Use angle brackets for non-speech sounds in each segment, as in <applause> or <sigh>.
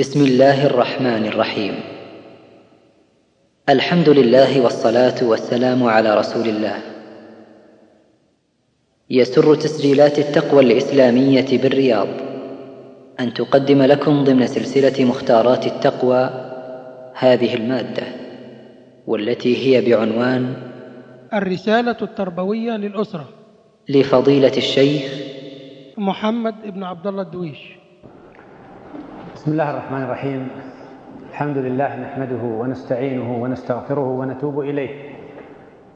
بسم الله الرحمن الرحيم. الحمد لله والصلاة والسلام على رسول الله. يسر تسجيلات التقوى الإسلامية بالرياض. أن تقدم لكم ضمن سلسلة مختارات التقوى هذه المادة والتي هي بعنوان الرسالة التربوية للأسرة. لفضيلة الشيخ محمد بن عبد الله الدويش. بسم الله الرحمن الرحيم. الحمد لله نحمده ونستعينه ونستغفره ونتوب إليه.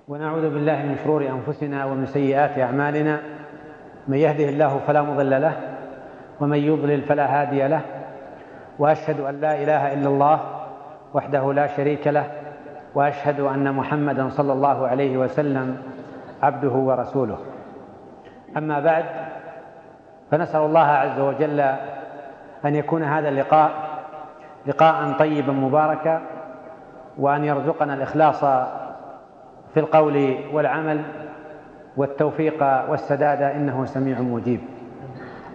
ونعوذ بالله من شرور أنفسنا ومن سيئات أعمالنا. من يهده الله فلا مضل له ومن يضلل فلا هادي له. وأشهد أن لا إله إلا الله وحده لا شريك له وأشهد أن محمدا صلى الله عليه وسلم عبده ورسوله. أما بعد فنسأل الله عز وجل أن يكون هذا اللقاء لقاء طيبا مباركا وأن يرزقنا الإخلاص في القول والعمل والتوفيق والسداد إنه سميع مجيب.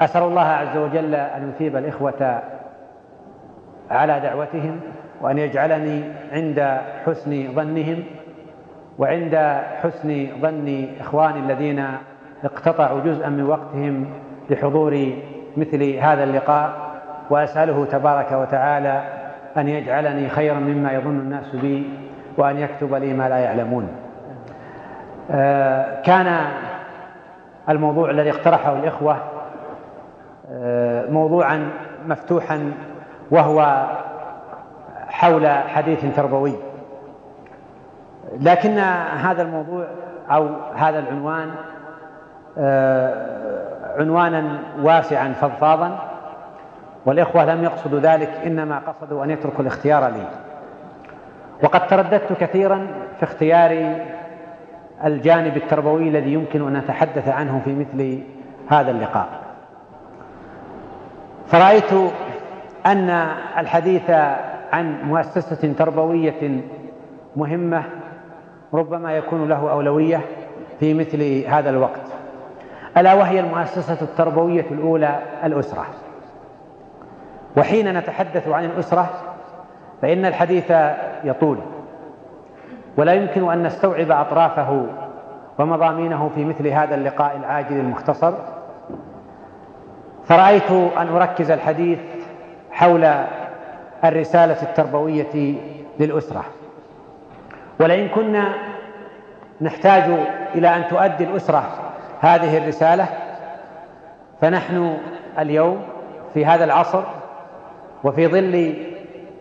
أسأل الله عز وجل أن يثيب الإخوة على دعوتهم وأن يجعلني عند حسن ظنهم وعند حسن ظن إخواني الذين اقتطعوا جزءا من وقتهم لحضور مثل هذا اللقاء. وأسأله تبارك وتعالى أن يجعلني خيرا مما يظن الناس بي وأن يكتب لي ما لا يعلمون. كان الموضوع الذي اقترحه الإخوة موضوعا مفتوحا وهو حول حديث تربوي. لكن هذا الموضوع أو هذا العنوان عنوانا واسعا فضفاضا. والإخوة لم يقصدوا ذلك إنما قصدوا أن يتركوا الاختيار لي. وقد ترددت كثيرا في اختيار الجانب التربوي الذي يمكن أن نتحدث عنه في مثل هذا اللقاء. فرأيت أن الحديث عن مؤسسة تربوية مهمة ربما يكون له أولوية في مثل هذا الوقت. ألا وهي المؤسسة التربوية الأولى الأسرة. وحين نتحدث عن الأسرة فإن الحديث يطول ولا يمكن أن نستوعب أطرافه ومضامينه في مثل هذا اللقاء العاجل المختصر. فرأيت أن أركز الحديث حول الرسالة التربوية للأسرة. ولئن كنا نحتاج إلى أن تؤدي الأسرة هذه الرسالة فنحن اليوم في هذا العصر وفي ظل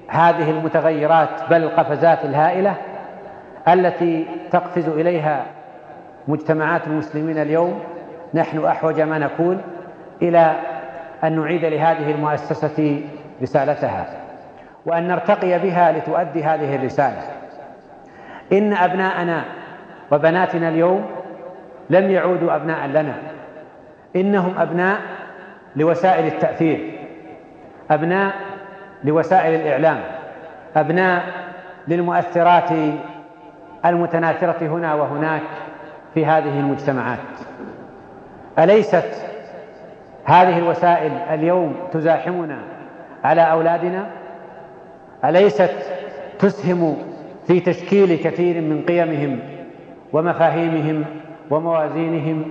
هذه المتغيرات بل القفزات الهائلة التي تقفز إليها مجتمعات المسلمين اليوم نحن أحوج ما نكون إلى أن نعيد لهذه المؤسسة رسالتها وأن نرتقي بها لتؤدي هذه الرسالة. إن أبناءنا وبناتنا اليوم لم يعودوا أبناء لنا. إنهم أبناء لوسائل التأثير أبناء لوسائل الإعلام أبناء للمؤثرات المتناثرة هنا وهناك في هذه المجتمعات. أليست هذه الوسائل اليوم تزاحمنا على أولادنا؟ أليست تسهم في تشكيل كثير من قيمهم ومفاهيمهم وموازينهم؟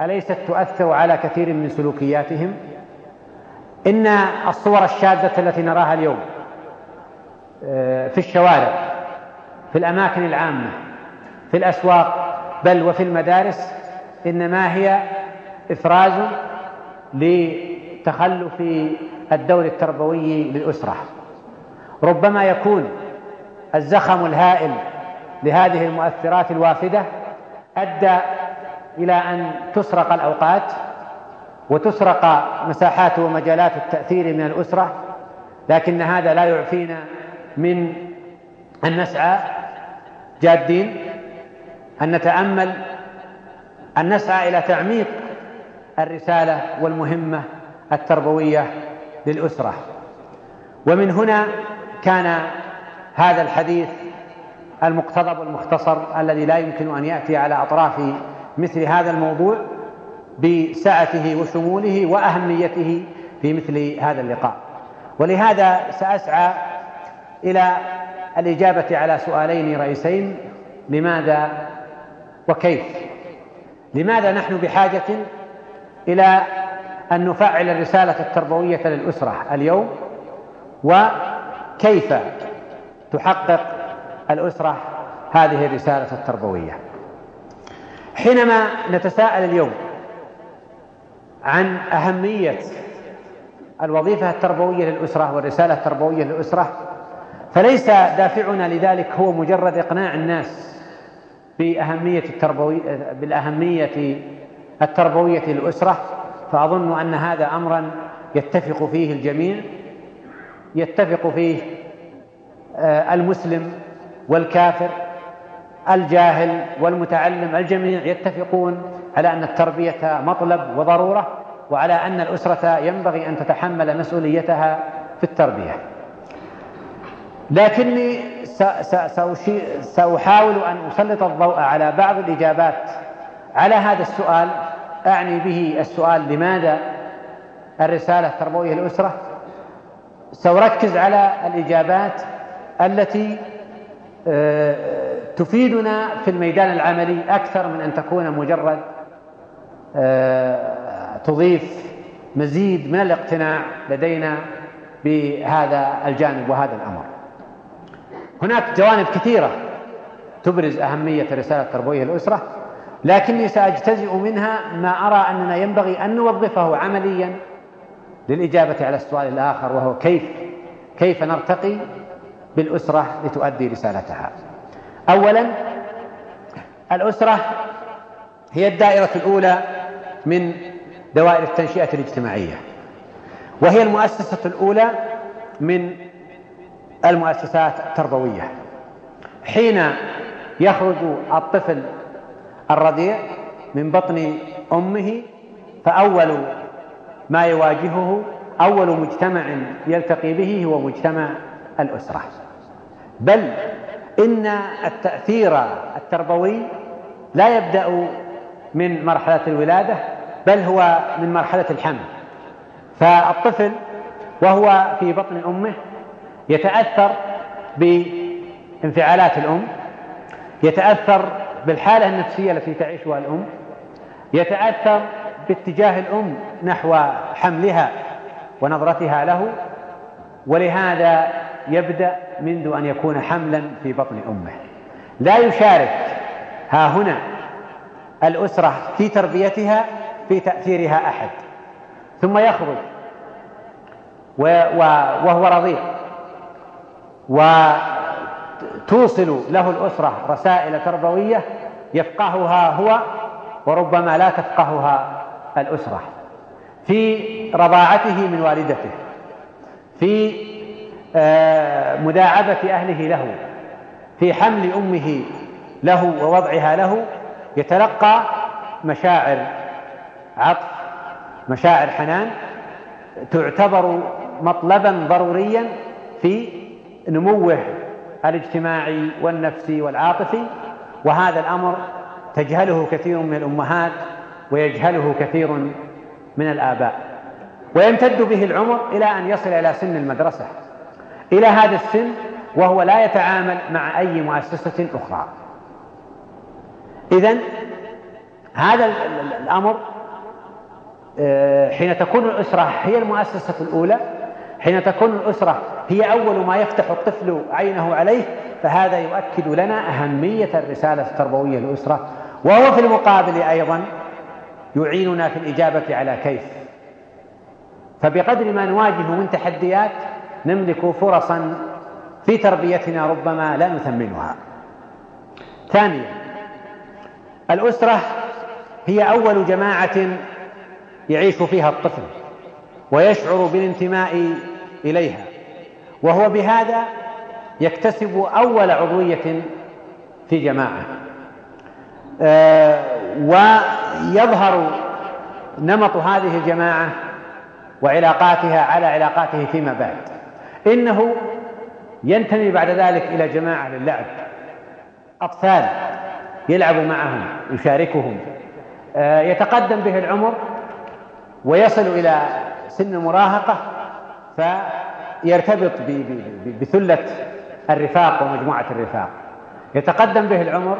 أليست تؤثر على كثير من سلوكياتهم؟ إن الصور الشاذة التي نراها اليوم في الشوارع في الأماكن العامة في الأسواق بل وفي المدارس إنما هي إفراز لتخلف الدور التربوي للأسرة. ربما يكون الزخم الهائل لهذه المؤثرات الوافدة أدى إلى أن تسرق الأوقات وتسرق مساحات ومجالات التأثير من الأسرة لكن هذا لا يعفينا من أن نسعى جادين أن نتأمل أن نسعى إلى تعميق الرسالة والمهمة التربوية للأسرة. ومن هنا كان هذا الحديث المقتضب المختصر الذي لا يمكن أن يأتي على أطراف مثل هذا الموضوع. بسعته وشموله وأهميته في مثل هذا اللقاء. ولهذا سأسعى إلى الإجابة على سؤالين رئيسين لماذا وكيف؟ لماذا نحن بحاجة إلى أن نفعل الرسالة التربوية للأسرة اليوم؟ وكيف تحقق الأسرة هذه الرسالة التربوية؟ حينما نتساءل اليوم عن أهمية الوظيفة التربوية للأسرة والرسالة التربوية للأسرة. فليس دافعنا لذلك هو مجرد إقناع الناس بأهمية التربوية بالأهمية التربوية للأسرة. فأظن أن هذا أمرا يتفق فيه الجميع يتفق فيه آه، المسلم والكافر الجاهل والمتعلم الجميع يتفقون على أن التربية مطلب وضرورة وعلى أن الأسرة ينبغي أن تتحمل مسؤوليتها في التربية. لكني سأحاول أن أسلط الضوء على بعض الإجابات على هذا السؤال. أعني به السؤال لماذا الرسالة التربوية للأسرة؟ سأركز على الإجابات التي آه، تفيدنا في الميدان العملي أكثر من أن تكون مجرد تضيف مزيد من الاقتناع لدينا بهذا الجانب وهذا الأمر. هناك جوانب كثيرة تبرز أهمية الرسالة التربوية للأسرة لكني سأجتزئ منها ما أرى أننا ينبغي أن نوظفه عمليا للإجابة على السؤال الآخر وهو كيف كيف نرتقي بالأسرة لتؤدي رسالتها؟ أولا الأسرة هي الدائرة الأولى من دوائر التنشئة الاجتماعية. وهي المؤسسة الأولى من المؤسسات التربوية. حين يخرج الطفل الرضيع من بطن أمه فأول ما يواجهه أول مجتمع يلتقي به هو مجتمع الأسرة. بل إن التأثير التربوي لا يبدأ من مرحلة الولادة بل هو من مرحلة الحمل. فالطفل وهو في بطن أمه يتأثر بانفعالات الأم يتأثر بالحالة النفسية التي تعيشها الأم يتأثر باتجاه الأم نحو حملها ونظرتها له ولهذا يبدأ منذ أن يكون حملا في بطن أمه. لا يشارك ها هنا الأسرة في تربيتها في تأثيرها أحد. ثم يخرج. وهو رضيع. وتوصل له الأسرة رسائل تربوية يفقهها هو وربما لا تفقهها الأسرة. في رضاعته من والدته. في آه، مداعبة أهله له. في حمل أمه له ووضعها له. يتلقى مشاعر عطف مشاعر حنان تعتبر مطلبا ضروريا في نموه الاجتماعي والنفسي والعاطفي وهذا الأمر تجهله كثير من الأمهات ويجهله كثير من الآباء. ويمتد به العمر إلى أن يصل إلى سن المدرسة. إلى هذا السن وهو لا يتعامل مع أي مؤسسة أخرى. اذا هذا الأمر حين تكون الأسرة هي المؤسسة الأولى حين تكون الأسرة هي أول ما يفتح الطفل عينه عليه فهذا يؤكد لنا أهمية الرسالة التربوية للأسرة وهو في المقابل أيضا يعيننا في الإجابة على كيف. فبقدر ما نواجه من تحديات نملك فرصا في تربيتنا ربما لا نثمنها. ثانيا الأسرة هي أول جماعة يعيش فيها الطفل ويشعر بالانتماء إليها وهو بهذا يكتسب أول عضوية في جماعة. آه، ويظهر نمط هذه الجماعة وعلاقاتها على علاقاته فيما بعد. إنه ينتمي بعد ذلك إلى جماعة للعب. أطفال يلعب معهم يشاركهم. آه، يتقدم به العمر ويصل إلى سن المراهقة يرتبط بثلة الرفاق ومجموعة الرفاق. يتقدم به العمر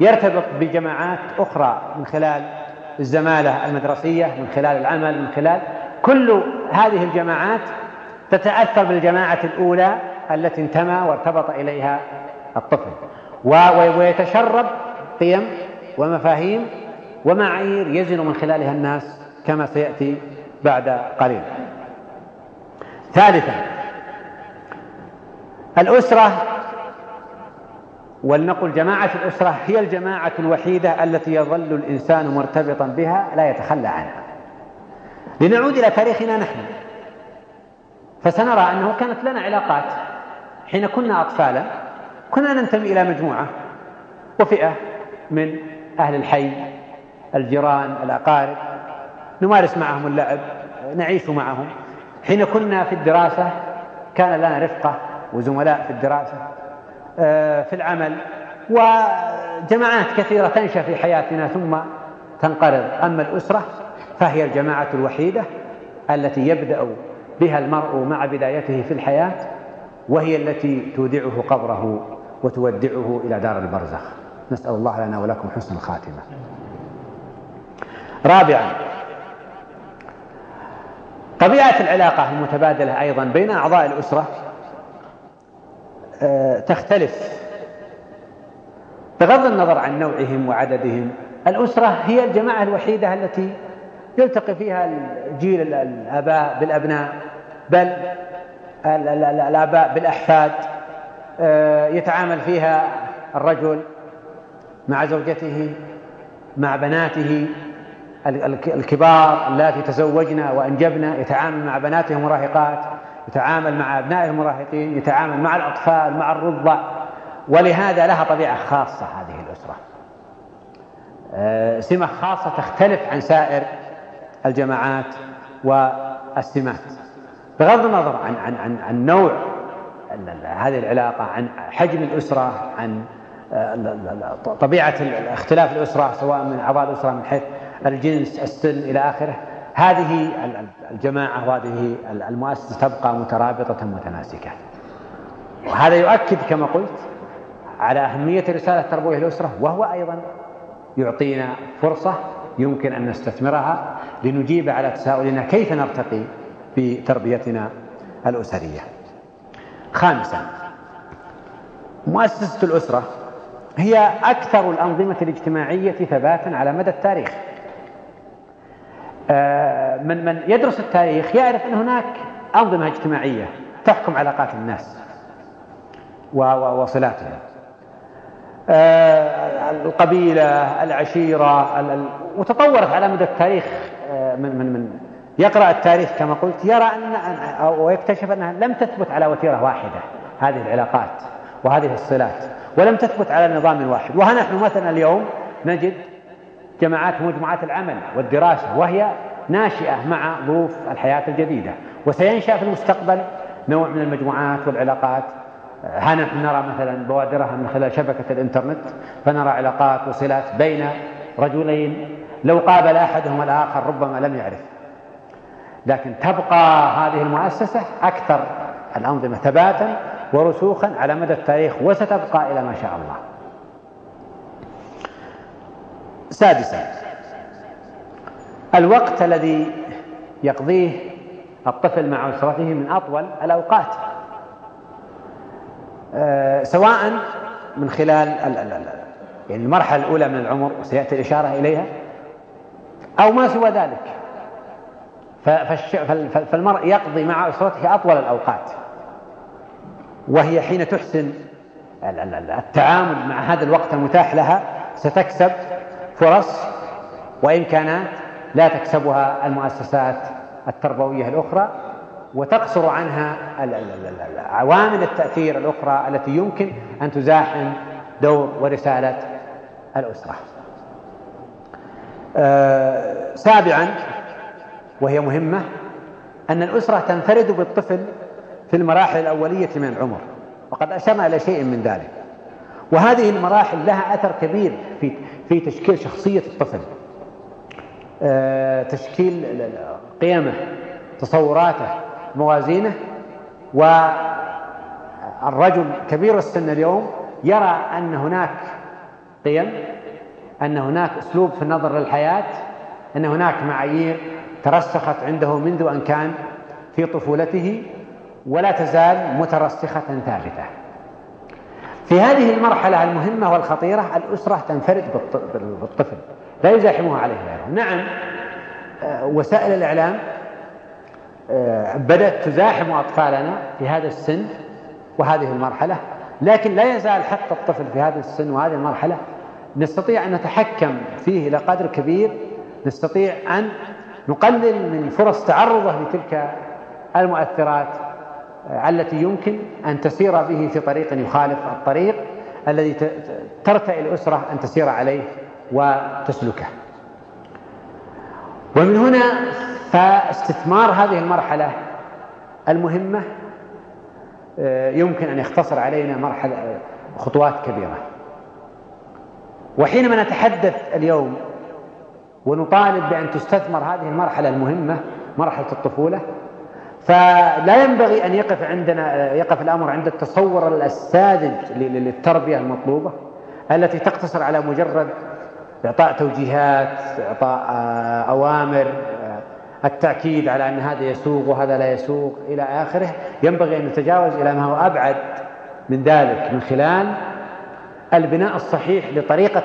يرتبط بجماعات أخرى من خلال الزمالة المدرسية من خلال العمل من خلال كل هذه الجماعات تتأثر بالجماعة الأولى التي انتمى وارتبط إليها الطفل. ويتشرب قيم ومفاهيم ومعايير يزن من خلالها الناس كما سيأتي بعد قليل. ثالثا الأسرة ولنقل جماعة الأسرة هي الجماعة الوحيدة التي يظل الإنسان مرتبطا بها لا يتخلى عنها. لنعود إلى تاريخنا نحن. فسنرى أنه كانت لنا علاقات حين كنا أطفالا كنا ننتمي إلى مجموعة وفئة من أهل الحي الجيران الأقارب. نمارس معهم اللعب نعيش معهم. حين كنا في الدراسة كان لنا رفقة وزملاء في الدراسة آه، في العمل وجماعات كثيرة تنشأ في حياتنا ثم تنقرض. أما الأسرة فهي الجماعة الوحيدة التي يبدأ بها المرء مع بدايته في الحياة وهي التي تودعه قبره وتودعه إلى دار البرزخ. نسأل الله لنا ولكم حسن الخاتمة. رابعا طبيعة العلاقة المتبادلة أيضا بين أعضاء الأسرة آه، تختلف. بغض النظر عن نوعهم وعددهم الأسرة هي الجماعة الوحيدة التي يلتقي فيها جيل الآباء بالأبناء بل الآباء بالأحفاد آه، يتعامل فيها الرجل مع زوجته مع بناته الكبار اللاتي تزوجنا وأنجبنا يتعامل مع بناتهم المراهقات يتعامل مع أبنائه المراهقين يتعامل مع الأطفال مع الرضع. ولهذا لها طبيعة خاصة هذه الأسرة. آه، سمة خاصة تختلف عن سائر الجماعات والسمات. بغض النظر عن عن عن, عن نوع هذه العلاقة عن حجم الأسرة عن آه، طبيعة اختلاف الأسرة سواء من أعضاء الأسرة من حيث الجنس السن إلى آخره. هذه الجماعة وهذه المؤسسة تبقى مترابطة متماسكة وهذا يؤكد كما قلت على أهمية رسالة تربوية الأسرة وهو أيضا يعطينا فرصة يمكن أن نستثمرها لنجيب على تساؤلنا كيف نرتقي بتربيتنا الأسرية. خامسا مؤسسة الأسرة هي أكثر الأنظمة الاجتماعية ثباتا على مدى التاريخ. من من يدرس التاريخ يعرف أن هناك أنظمة اجتماعية تحكم علاقات الناس وصلاتهم آه، القبيلة العشيرة وتطورت على مدى التاريخ آه، من من من يقرأ التاريخ كما قلت يرى أن أو يكتشف أنها لم تثبت على وتيرة واحدة هذه العلاقات وهذه الصلات ولم تثبت على نظام واحد. ونحن مثلا اليوم نجد جماعات ومجموعات العمل والدراسة وهي ناشئة مع ظروف الحياة الجديدة. وسينشأ في المستقبل نوع من المجموعات والعلاقات. ها نحن نرى مثلا بوادرها من خلال شبكة الإنترنت فنرى علاقات وصلات بين رجلين. لو قابل أحدهما الآخر ربما لم يعرف. لكن تبقى هذه المؤسسة أكثر الأنظمة ثباتا ورسوخا على مدى التاريخ وستبقى إلى ما شاء الله. سادسا. الوقت الذي يقضيه الطفل مع أسرته من أطول الأوقات أه سواء من خلال يعني المرحلة الأولى من العمر وسيأتي الإشارة إليها أو ما سوى ذلك. فالمرء يقضي مع أسرته أطول الأوقات. وهي حين تحسن التعامل مع هذا الوقت المتاح لها ستكسب فرص وإمكانات لا تكسبها المؤسسات التربوية الأخرى وتقصر عنها عوامل التأثير الأخرى التي يمكن أن تزاحم دور ورسالة الأسرة. أه سابعا وهي مهمة أن الأسرة تنفرد بالطفل في المراحل الأولية من العمر وقد أشرنا إلى شيء من ذلك. وهذه المراحل لها أثر كبير في في تشكيل شخصية الطفل. آه، تشكيل قيمه تصوراته موازينه والرجل كبير السن اليوم يرى أن هناك قيم أن هناك أسلوب في النظر للحياة أن هناك معايير ترسخت عنده منذ أن كان في طفولته ولا تزال مترسخة ثابتة. في هذه المرحلة المهمة والخطيرة الأسرة تنفرد بالطفل لا يزاحمها عليه غيره. نعم آه، وسائل الإعلام آه، بدأت تزاحم أطفالنا في هذا السن وهذه المرحلة لكن لا يزال حتى الطفل في هذا السن وهذه المرحلة نستطيع أن نتحكم فيه إلى قدر كبير نستطيع أن نقلل من فرص تعرضه لتلك المؤثرات. التي يمكن أن تسير به في طريق يخالف الطريق الذي ترتئي الأسرة أن تسير عليه وتسلكه. ومن هنا فاستثمار هذه المرحلة المهمة آه، يمكن أن يختصر علينا مرحلة خطوات كبيرة. وحينما نتحدث اليوم ونطالب بأن تستثمر هذه المرحلة المهمة مرحلة الطفولة فلا ينبغي أن يقف عندنا يقف الأمر عند التصور الساذج للتربية المطلوبة التي تقتصر على مجرد إعطاء توجيهات إعطاء آه، أوامر آه، التأكيد على أن هذا يسوق وهذا لا يسوق إلى آخره. ينبغي أن نتجاوز إلى ما هو أبعد من ذلك من خلال البناء الصحيح لطريقة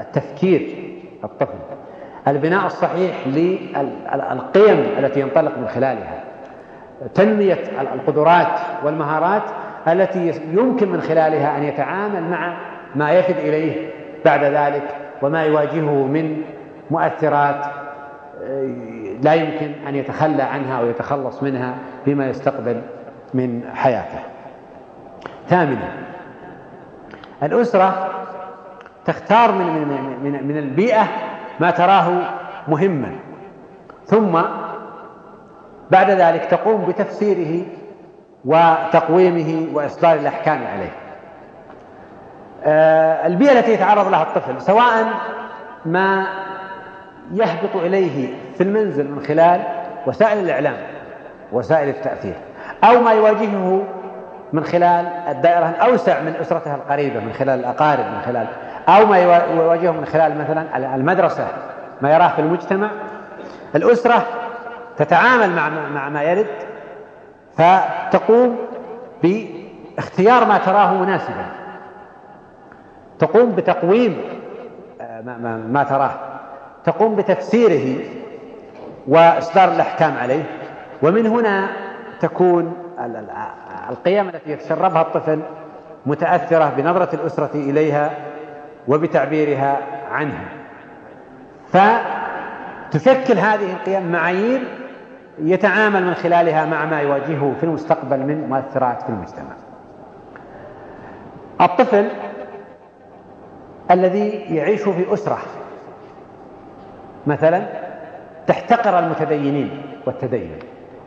التفكير الطفل البناء الصحيح للقيم التي ينطلق من خلالها. تنمية القدرات والمهارات التي يمكن من خلالها أن يتعامل مع ما يفد إليه بعد ذلك وما يواجهه من مؤثرات آه، لا يمكن أن يتخلى عنها أو يتخلص منها فيما يستقبل من حياته. ثامنا الأسرة تختار من من من البيئة ما تراه مهما ثم بعد ذلك تقوم بتفسيره وتقويمه وإصدار الأحكام عليه. آه، البيئة التي يتعرض لها الطفل سواء ما يهبط إليه في المنزل من خلال وسائل الإعلام وسائل التأثير أو ما يواجهه من خلال الدائرة الأوسع من أسرته القريبة من خلال الأقارب من خلال أو ما يواجهه من خلال مثلا المدرسة ما يراه في المجتمع. الأسرة تتعامل مع مع ما يرد فتقوم باختيار ما تراه مناسبا. تقوم بتقويم آه، ما, تراه. تقوم بتفسيره وإصدار الأحكام عليه. ومن هنا تكون القيم التي يتشربها الطفل متأثرة بنظرة الأسرة إليها وبتعبيرها عنها. فتشكل هذه القيم معايير يتعامل من خلالها مع ما يواجهه في المستقبل من مؤثرات في المجتمع. الطفل الذي يعيش في أسرة مثلا تحتقر المتدينين والتدين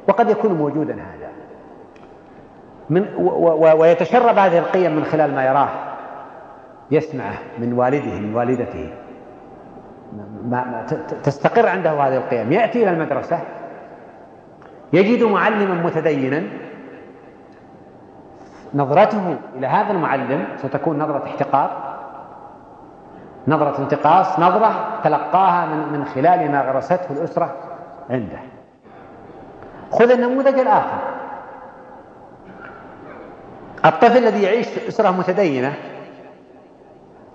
وقد يكون موجودا هذا. من ويتشرب هذه القيم من خلال ما يراه يسمعه من والده من والدته. ما تستقر عنده هذه القيم. يأتي إلى المدرسة يجد معلما متدينا. نظرته إلى هذا المعلم ستكون نظرة احتقار نظرة انتقاص نظرة تلقاها من, من خلال ما غرسته الأسرة عنده. خذ النموذج الآخر. الطفل الذي يعيش في أسرة متدينة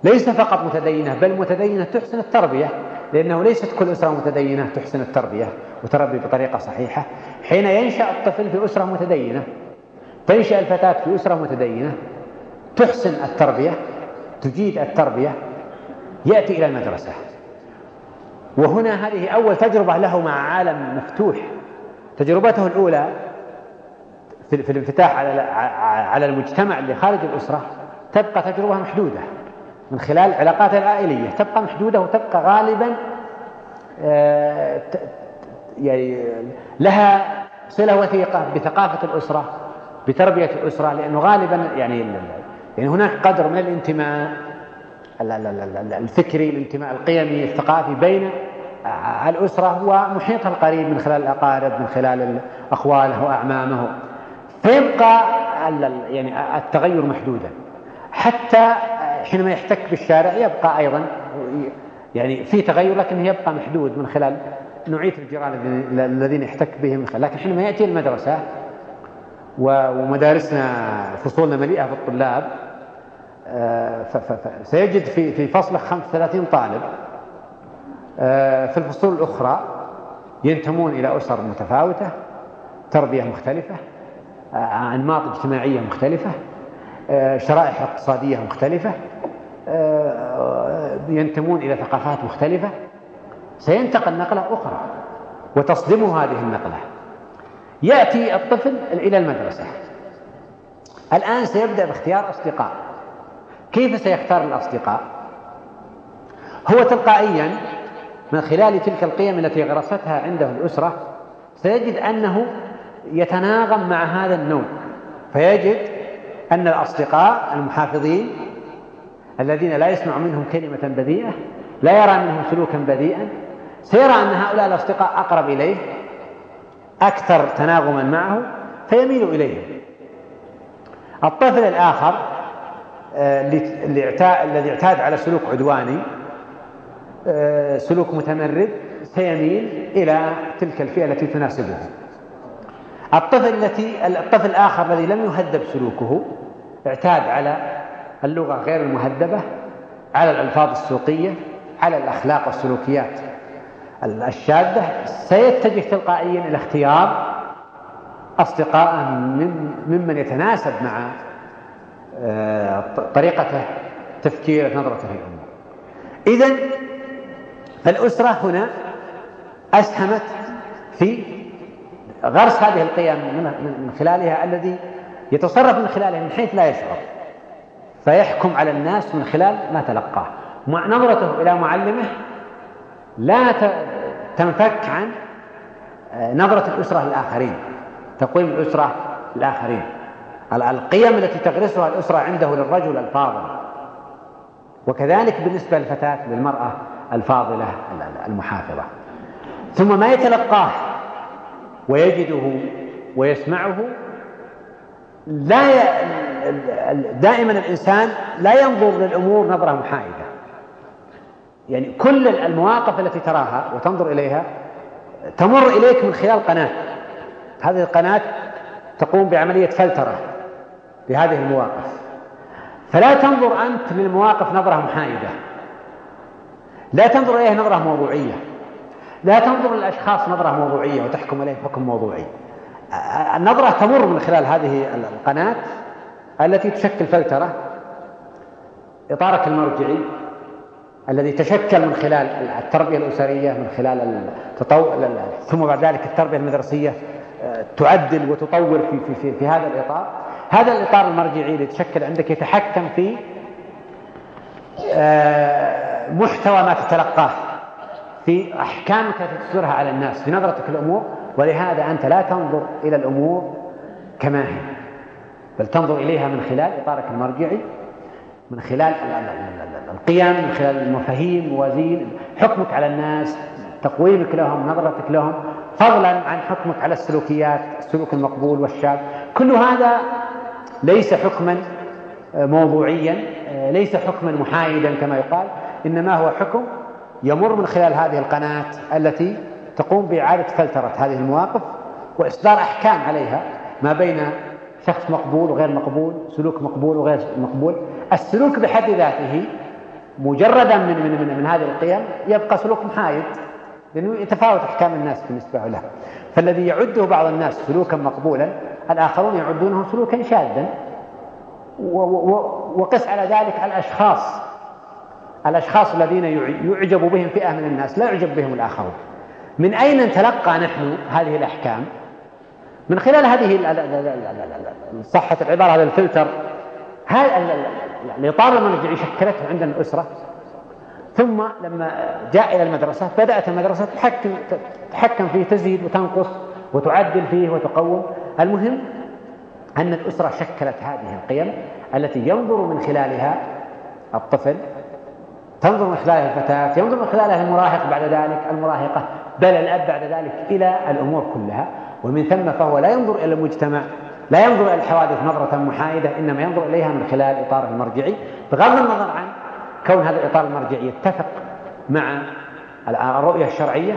ليس فقط متدينة بل متدينة تحسن التربية لأنه ليست كل أسرة متدينة تحسن التربية. وتربي بطريقة صحيحة. حين ينشأ الطفل في أسرة متدينة تنشأ الفتاة في أسرة متدينة تحسن التربية تجيد التربية يأتي إلى المدرسة. وهنا هذه أول تجربة له مع عالم مفتوح. تجربته الأولى في الانفتاح على على المجتمع اللي خارج الأسرة تبقى تجربة محدودة. من خلال العلاقات العائلية تبقى محدودة وتبقى غالبا آه، يعني لها صلة وثيقة بثقافة الأسرة بتربية الأسرة لأنه غالبا يعني يعني هناك قدر من الانتماء الفكري الانتماء القيمي الثقافي بين الأسرة ومحيطها القريب من خلال الأقارب من خلال أخواله وأعمامه. فيبقى يعني التغير محدودا. حتى حينما يحتك بالشارع يبقى أيضا يعني في تغير لكن يبقى محدود من خلال نوعية الجيران الذين يحتك بهم لكن حينما يأتي المدرسة ومدارسنا فصولنا مليئة بالطلاب آه، سيجد في في فصله 35 طالب آه، في الفصول الأخرى ينتمون إلى أسر متفاوتة تربية مختلفة آه، أنماط اجتماعية مختلفة شرائح اقتصادية مختلفة ينتمون إلى ثقافات مختلفة. سينتقل نقلة أخرى وتصدمه هذه النقلة. يأتي الطفل إلى المدرسة. الآن سيبدأ باختيار أصدقاء. كيف سيختار الأصدقاء؟ هو تلقائيا من خلال تلك القيم التي غرستها عنده الأسرة سيجد أنه يتناغم مع هذا النوع. فيجد أن الأصدقاء المحافظين الذين لا يسمع منهم كلمة بذيئة لا يرى منهم سلوكا بذيئا سيرى أن هؤلاء الأصدقاء أقرب إليه أكثر تناغما معه فيميل إليهم. الطفل الآخر آه، الذي اعتاد على سلوك عدواني آه، سلوك متمرد سيميل إلى تلك الفئة التي تناسبه. الطفل التي الطفل الآخر الذي لم يهذب سلوكه اعتاد على اللغة غير المهذبة على الألفاظ السوقية على الأخلاق والسلوكيات. الشاذة سيتجه تلقائيا إلى اختيار أصدقاء من ممن يتناسب مع آه، طريقته تفكيره نظرته في الأمور. إذا فالأسرة هنا أسهمت في غرس هذه القيم من خلالها الذي يتصرف من خلالها من حيث لا يشعر فيحكم على الناس من خلال ما تلقاه. نظرته إلى معلمه لا تنفك عن آه، نظرة الأسرة للآخرين تقويم الأسرة للآخرين القيم التي تغرسها الأسرة عنده للرجل الفاضل. وكذلك بالنسبة للفتاة للمرأة الفاضلة المحافظة. ثم ما يتلقاه ويجده ويسمعه لا ي... دائما الإنسان لا ينظر للأمور نظرة محايدة. يعني كل المواقف التي تراها وتنظر إليها تمر إليك من خلال قناة. هذه القناة تقوم بعملية فلترة لهذه المواقف. فلا تنظر أنت للمواقف نظرة محايدة. لا تنظر إليها نظرة موضوعية. لا تنظر للأشخاص نظرة موضوعية وتحكم عليهم حكم موضوعي. النظرة تمر من خلال هذه القناة التي تشكل فلترة. إطارك المرجعي الذي تشكل من خلال التربية الأسرية من خلال التطور ثم بعد ذلك التربية المدرسية آه، تعدل وتطور في, في, في, في هذا الإطار. هذا الإطار المرجعي اللي يتشكل عندك يتحكم في آه، محتوى ما تتلقاه في أحكامك التي تصدرها على الناس في نظرتك الأمور ولهذا أنت لا تنظر إلى الأمور كما هي بل تنظر إليها من خلال إطارك المرجعي من خلال القيم من خلال المفاهيم موازين حكمك على الناس تقويمك لهم نظرتك لهم فضلا عن حكمك على السلوكيات السلوك المقبول والشاذ. كل هذا ليس حكما موضوعيا ليس حكما محايدا كما يقال إنما هو حكم يمر من خلال هذه القناة التي تقوم بإعادة فلترة هذه المواقف وإصدار أحكام عليها ما بين شخص مقبول وغير مقبول سلوك مقبول وغير مقبول. السلوك بحد ذاته مجردا من من من, من هذه القيم يبقى سلوك محايد لأنه يتفاوت أحكام الناس بالنسبة له. فالذي يعده بعض الناس سلوكا مقبولا الآخرون يعدونه سلوكا شاذا. وقس على ذلك الأشخاص. الأشخاص الذين يعجب بهم فئة من الناس لا يعجب بهم الآخرون. من أين نتلقى نحن هذه الأحكام؟ من خلال هذه صحة العبارة هذا الفلتر. هذا الإطار المرجعي شكلته عندنا الأسرة. ثم لما جاء إلى المدرسة بدأت المدرسة تحكم تحكم فيه تزيد وتنقص وتعدل فيه وتقوم. المهم أن الأسرة شكلت هذه القيم التي ينظر من خلالها الطفل تنظر من خلالها الفتاة ينظر من خلالها المراهق بعد ذلك المراهقة بل الأب بعد ذلك إلى الأمور كلها. ومن ثم فهو لا ينظر إلى المجتمع لا ينظر إلى الحوادث نظرة محايدة إنما ينظر إليها من خلال إطار المرجعي. بغض النظر عن كون هذا الإطار المرجعي يتفق مع الرؤية الشرعية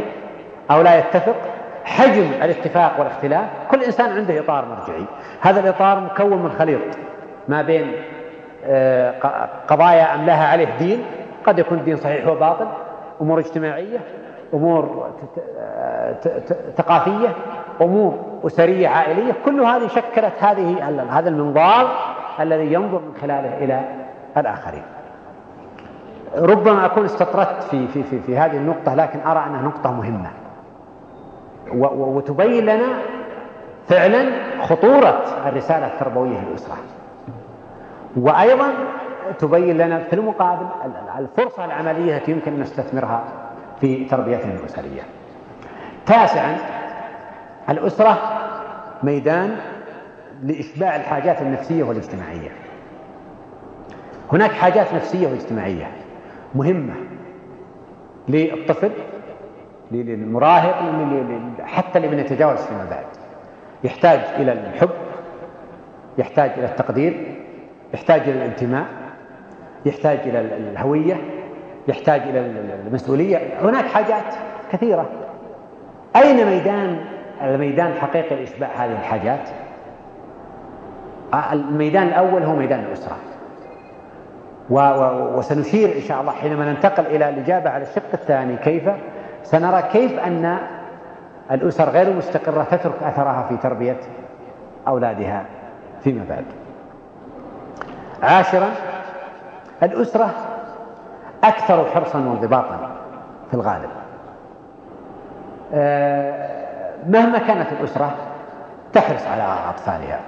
أو لا يتفق حجم الاتفاق والاختلاف كل إنسان عنده إطار مرجعي. هذا الإطار مكون من خليط ما بين آه، قضايا أملاها عليه دين قد يكون الدين صحيح وباطل أمور اجتماعية أمور ثقافية أمور أسرية عائلية كل هذه شكلت هذه هذا المنظار الذي ينظر من خلاله إلى الآخرين. ربما أكون استطردت في, في, في, في هذه النقطة لكن أرى أنها نقطة مهمة. وتبين لنا فعلا خطورة الرسالة التربوية للأسرة. وأيضا تبين لنا في المقابل الفرصة العملية التي يمكن أن نستثمرها في تربيتنا الأسرية. تاسعا الأسرة ميدان لإشباع الحاجات النفسية والاجتماعية. هناك حاجات نفسية واجتماعية مهمة للطفل للمراهق حتى لمن يتجاوز فيما بعد. يحتاج إلى الحب يحتاج إلى التقدير يحتاج إلى الانتماء يحتاج إلى الهوية يحتاج إلى المسؤولية. هناك حاجات كثيرة. أين ميدان الميدان الحقيقي لإشباع هذه الحاجات. الميدان الأول هو ميدان الأسرة. وسنشير إن شاء الله حينما ننتقل إلى الإجابة على الشق الثاني كيف؟ سنرى كيف أن الأسر غير المستقرة تترك أثرها في تربية أولادها فيما بعد. عاشرا الأسرة أكثر حرصا وانضباطا في الغالب. آه، مهما كانت الأسرة تحرص على أطفالها.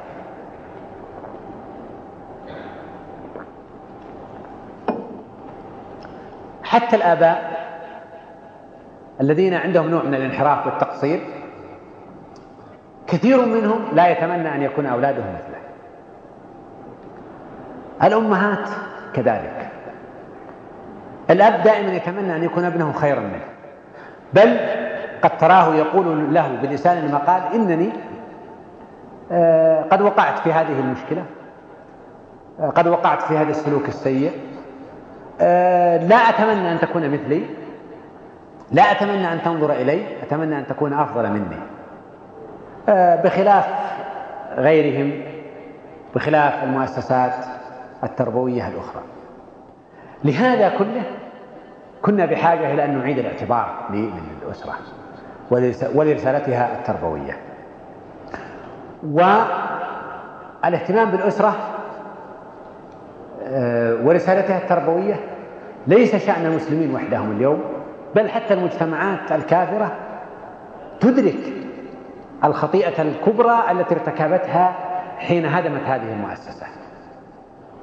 حتى الآباء الذين عندهم نوع من الانحراف والتقصير كثير منهم لا يتمنى أن يكون أولادهم مثله. الأمهات كذلك. الأب دائما يتمنى أن يكون ابنه خيرا منه. بل قد تراه يقول له بلسان المقال إنني آه، قد وقعت في هذه المشكلة آه، قد وقعت في هذا السلوك السيء آه، لا أتمنى أن تكون مثلي لا أتمنى أن تنظر إلي أتمنى أن تكون أفضل مني بخلاف غيرهم بخلاف المؤسسات التربوية الأخرى. لهذا كله كنا بحاجة إلى أن نعيد الاعتبار للأسرة. ولرسالتها التربوية. والاهتمام بالأسرة آه، ورسالتها التربوية ليس شأن المسلمين وحدهم اليوم بل حتى المجتمعات الكافرة تدرك الخطيئة الكبرى التي ارتكبتها حين هدمت هذه المؤسسة.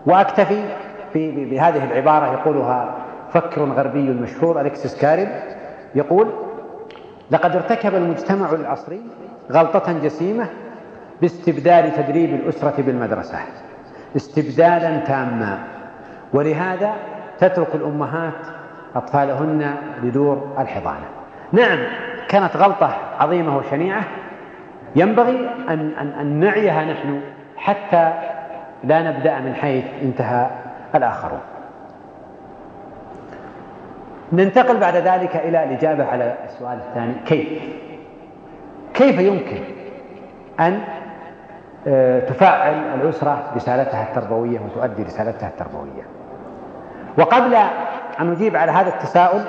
وأكتفي بهذه العبارة يقولها فكر غربي مشهور أليكسيس كارب يقول لقد ارتكب المجتمع العصري غلطة جسيمة باستبدال تدريب الأسرة بالمدرسة استبدالا تاما. ولهذا تترك الأمهات أطفالهن لدور الحضانة. نعم كانت غلطة عظيمة وشنيعة. ينبغي أن, أن, أن نعيها نحن حتى لا نبدأ من حيث انتهى الآخرون. ننتقل بعد ذلك إلى الإجابة على السؤال الثاني. كيف؟ كيف يمكن أن آه، تفعل الأسرة رسالتها التربوية وتؤدي رسالتها التربوية؟ وقبل أن أجيب على هذا التساؤل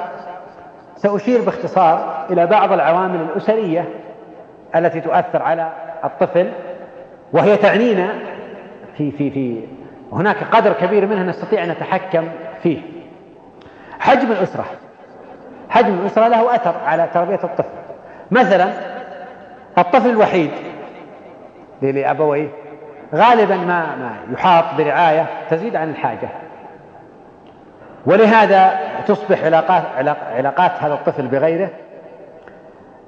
سأشير باختصار إلى بعض العوامل الأسرية التي تؤثر على الطفل وهي تعنينا في في في هناك قدر كبير منها نستطيع أن نتحكم فيه. حجم الأسرة. حجم الأسرة له أثر على تربية الطفل. مثلا الطفل الوحيد. لأبويه غالبا ما ما يحاط برعاية تزيد عن الحاجة. ولهذا تصبح علاقات علاقات هذا الطفل بغيره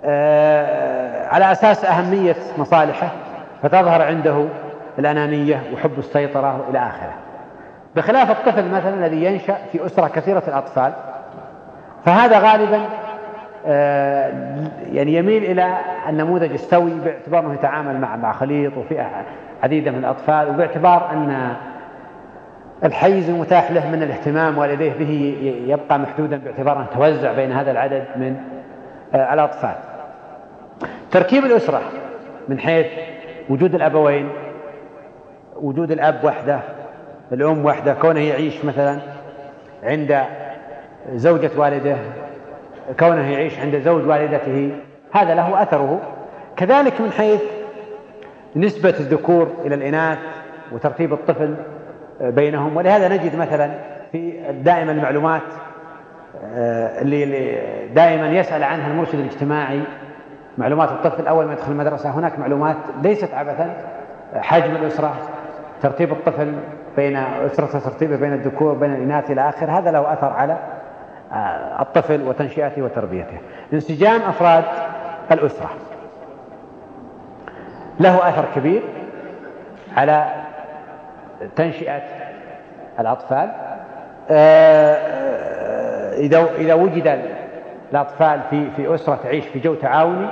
آه، على أساس أهمية مصالحه فتظهر عنده الأنانية وحب السيطرة إلى آخره. بخلاف الطفل مثلا الذي ينشأ في أسرة كثيرة الأطفال فهذا غالبا آه، يعني يميل إلى النموذج السوي باعتبار أنه يتعامل مع مع خليط وفئة عديدة من الأطفال وباعتبار أن الحيز المتاح له من الاهتمام والديه به يبقى محدودا باعتبار أن توزع بين هذا العدد من آه، الأطفال. تركيب الأسرة من حيث وجود الأبوين وجود الأب وحده الأم وحدة كونه يعيش مثلا عند زوجة والده كونه يعيش عند زوج والدته هذا له أثره. كذلك من حيث نسبة الذكور إلى الإناث وترتيب الطفل بينهم. ولهذا نجد مثلا في دائما المعلومات آه، اللي دائما يسأل عنها المرشد الاجتماعي معلومات الطفل. أول ما يدخل المدرسة هناك معلومات ليست عبثا حجم الأسرة ترتيب الطفل بين أسرته ترتيبه بين الذكور بين الإناث إلى آخر هذا له أثر على آه، الطفل وتنشئته وتربيته. انسجام أفراد الأسرة. له أثر كبير على تنشئة الأطفال. آه، آه، إذا إذا وجد الأطفال في في أسرة تعيش في جو تعاوني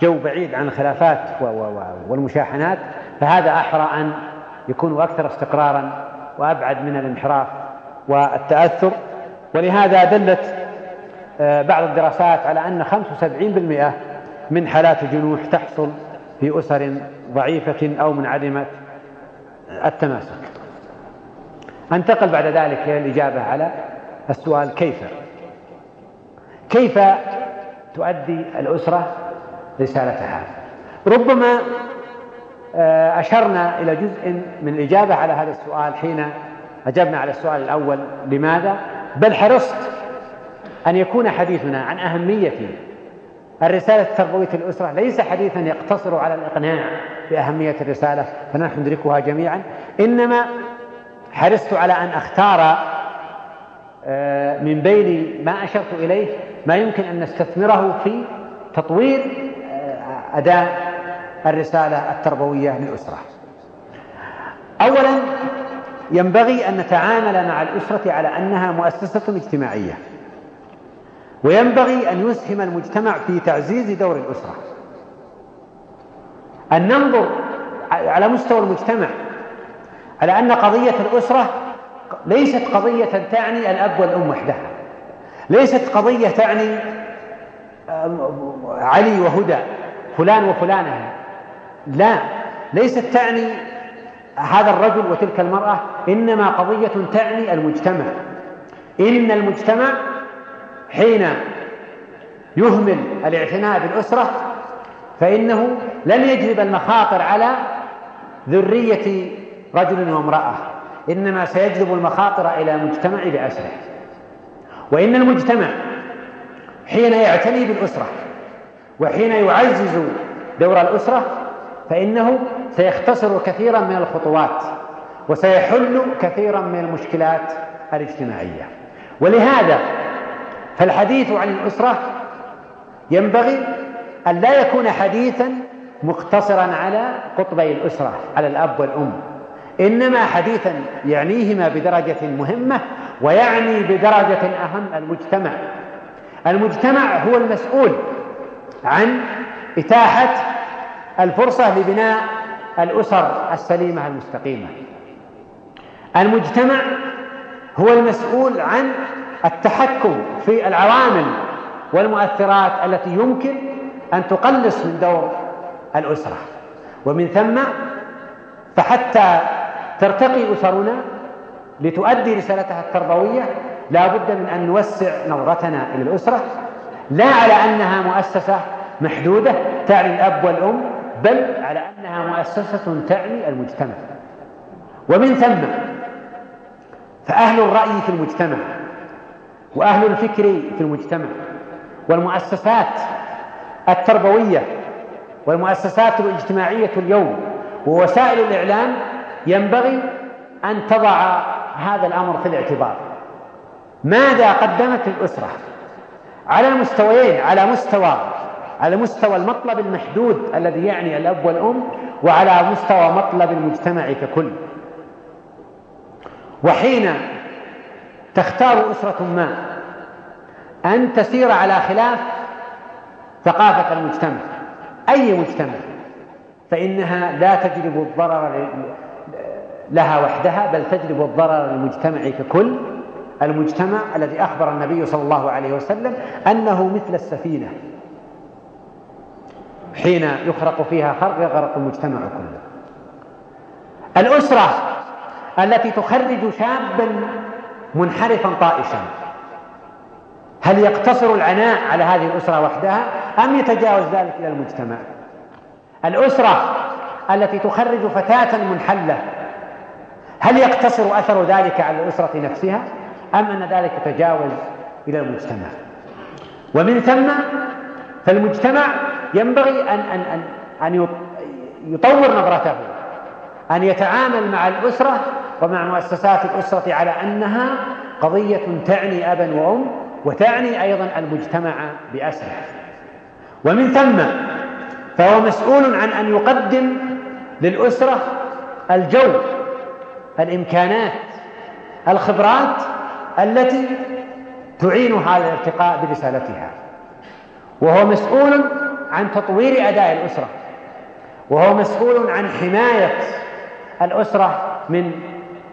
جو بعيد عن الخلافات والمشاحنات فهذا أحرى أن يكونوا أكثر استقرارا وأبعد من الانحراف والتأثر. ولهذا دلت آه، بعض الدراسات على أن 75% من حالات الجنوح تحصل في أسر ضعيفة أو منعدمة التماسك. أنتقل بعد ذلك إلى الإجابة على السؤال كيف؟ كيف تؤدي الأسرة رسالتها؟ ربما أشرنا إلى جزء من الإجابة على هذا السؤال حين أجبنا على السؤال الأول. لماذا؟ بل حرصت أن يكون حديثنا عن أهمية الرسالة التربوية للأسرة ليس حديثا يقتصر على الإقناع بأهمية الرسالة فنحن ندركها جميعا. إنما حرصت على أن أختار آه، من بين ما أشرت إليه ما يمكن أن نستثمره في تطوير آه، أداء الرسالة التربوية للأسرة. أولا ينبغي أن نتعامل مع الأسرة على أنها مؤسسة اجتماعية وينبغي أن يسهم المجتمع في تعزيز دور الأسرة. أن ننظر على مستوى المجتمع على أن قضية الأسرة ليست قضية تعني الأب والأم وحدها ليست قضية تعني علي وهدى فلان وفلانة. لا ليست تعني هذا الرجل وتلك المرأة إنما قضية تعني المجتمع. إن المجتمع حين يهمل الاعتناء بالأسرة فإنه لن يجلب المخاطر على ذرية رجل وامرأة إنما سيجلب المخاطر إلى مجتمع بأسره. وإن المجتمع حين يعتني بالأسرة وحين يعزز دور الأسرة فإنه سيختصر كثيرا من الخطوات وسيحل كثيرا من المشكلات الاجتماعية. ولهذا فالحديث عن الأسرة ينبغي أن لا يكون حديثا مقتصرا على قطبي الأسرة على الأب والأم إنما حديثا يعنيهما بدرجة مهمة ويعني بدرجة أهم المجتمع. المجتمع هو المسؤول عن إتاحة الفرصة لبناء الأسر السليمة المستقيمة. المجتمع هو المسؤول عن التحكم في العوامل والمؤثرات التي يمكن أن تقلص من دور الأسرة. ومن ثم فحتى ترتقي أسرنا لتؤدي رسالتها التربوية لا بد من أن نوسع نظرتنا إلى الأسرة لا على أنها مؤسسة محدودة تعني الأب والأم بل على أنها مؤسسة تعني المجتمع. ومن ثم فأهل الرأي في المجتمع وأهل الفكر في المجتمع والمؤسسات التربوية والمؤسسات الاجتماعية اليوم ووسائل الإعلام ينبغي أن تضع هذا الأمر في الاعتبار. ماذا قدمت الأسرة على المستويين على مستوى على مستوى المطلب المحدود الذي يعني الأب والأم وعلى مستوى مطلب المجتمع ككل. وحين تختار أسرة ما أن تسير على خلاف ثقافة المجتمع أي مجتمع فإنها لا تجلب الضرر لها وحدها بل تجلب الضرر للمجتمع ككل. المجتمع الذي أخبر النبي صلى الله عليه وسلم أنه مثل السفينة. حين يخرق فيها خرق يغرق المجتمع كله. الأسرة التي تخرج شابا منحرفا طائشا هل يقتصر العناء على هذه الأسرة وحدها أم يتجاوز ذلك إلى المجتمع؟ الأسرة التي تخرج فتاة منحلة هل يقتصر أثر ذلك على الأسرة نفسها أم أن ذلك تجاوز إلى المجتمع؟ ومن ثم فالمجتمع ينبغي أن أن أن أن يطور نظرته أن يتعامل مع الأسرة ومع مؤسسات الأسرة على أنها قضية تعني أبا وأم وتعني أيضا المجتمع بأسره. ومن ثم فهو مسؤول عن أن يقدم للأسرة الجو الإمكانات الخبرات التي تعينها على الارتقاء برسالتها. وهو مسؤول عن تطوير أداء الأسرة. وهو مسؤول عن حماية الأسرة من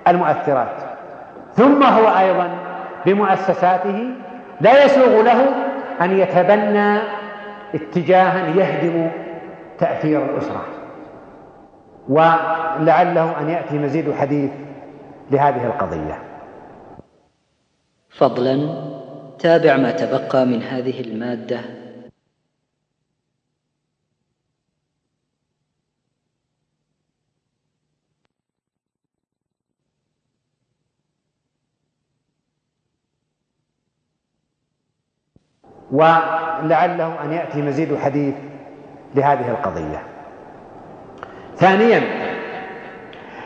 المؤثرات. ثم هو أيضا بمؤسساته لا يسوغ له أن يتبنى اتجاها يهدم تأثير الأسرة. ولعله أن يأتي مزيد حديث لهذه القضية. فضلا تابع ما تبقى من هذه المادة ولعله أن يأتي مزيد حديث لهذه القضية. ثانيا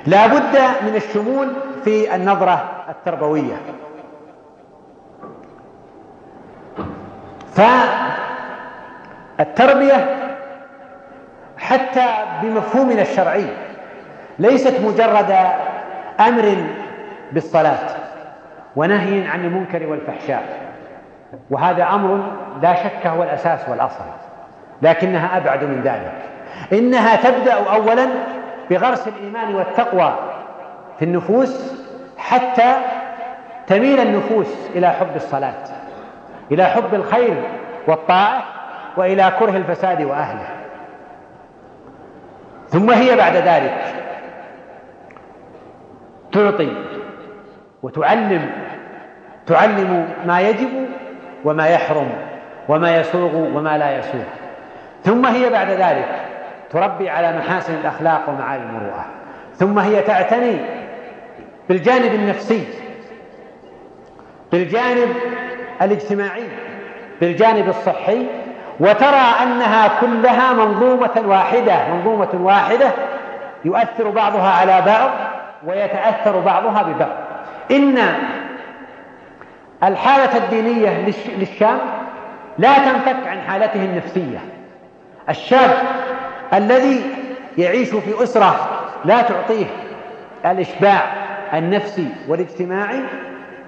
لا بد من الشمول في النظرة التربوية. فالتربية حتى بمفهومنا الشرعي ليست مجرد أمر بالصلاة ونهي عن المنكر والفحشاء. وهذا أمر لا شك هو الأساس والأصل لكنها أبعد من ذلك. إنها تبدأ أولا بغرس الإيمان والتقوى في النفوس حتى تميل النفوس إلى حب الصلاة إلى حب الخير والطاعة وإلى كره الفساد وأهله. ثم هي بعد ذلك تعطي وتعلم تعلم ما يجب وما يحرم وما يسوغ وما لا يسوغ. ثم هي بعد ذلك تربي على محاسن الأخلاق ومعالي المروءة. ثم هي تعتني بالجانب النفسي بالجانب الاجتماعي بالجانب الصحي وترى أنها كلها منظومة واحدة منظومة واحدة يؤثر بعضها على بعض ويتأثر بعضها ببعض. إن الحالة الدينية للشام لا تنفك عن حالته النفسية. الشاب الذي يعيش في أسرة لا تعطيه الإشباع النفسي والاجتماعي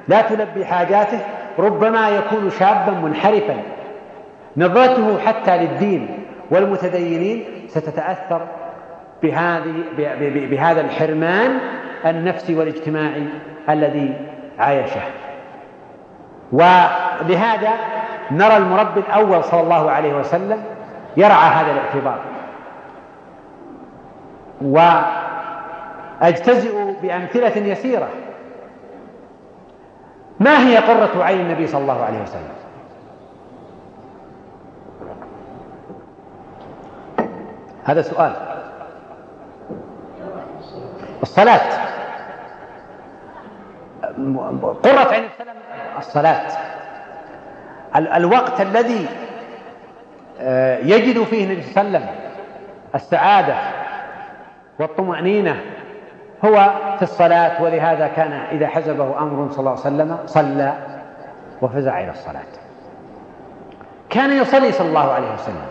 لا تلبي حاجاته ربما يكون شابا منحرفا. نظرته حتى للدين والمتدينين ستتأثر بهذه بهذا الحرمان النفسي والاجتماعي الذي عايشه. ولهذا نرى المربي الأول صلى الله عليه وسلم يرعى هذا الاعتبار. وأجتزئ بأمثلة يسيرة. ما هي قرة عين النبي صلى الله عليه وسلم؟ هذا سؤال. الصلاة. قرة عين السلام الصلاة. الوقت الذي آه، يجد فيه النبي صلى الله عليه وسلم السعادة والطمأنينة هو في الصلاة ولهذا كان إذا حزبه أمر صلى الله عليه وسلم صلى وفزع إلى الصلاة. كان يصلي صلى الله عليه وسلم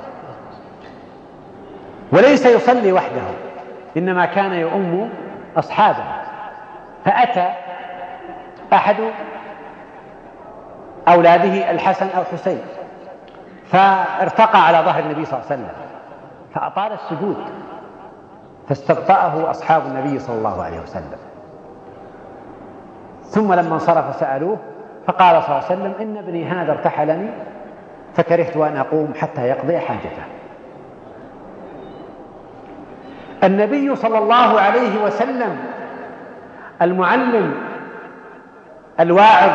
وليس يصلي وحده إنما كان يؤم أصحابه فأتى أحد أولاده الحسن أو حسين فارتقى على ظهر النبي صلى الله عليه وسلم. فأطال السجود. فاستبطأه أصحاب النبي صلى الله عليه وسلم. ثم لما انصرف سألوه فقال صلى الله عليه وسلم إن ابني هذا ارتحلني فكرهت أن أقوم حتى يقضي حاجته. النبي صلى الله عليه وسلم المعلم الواعظ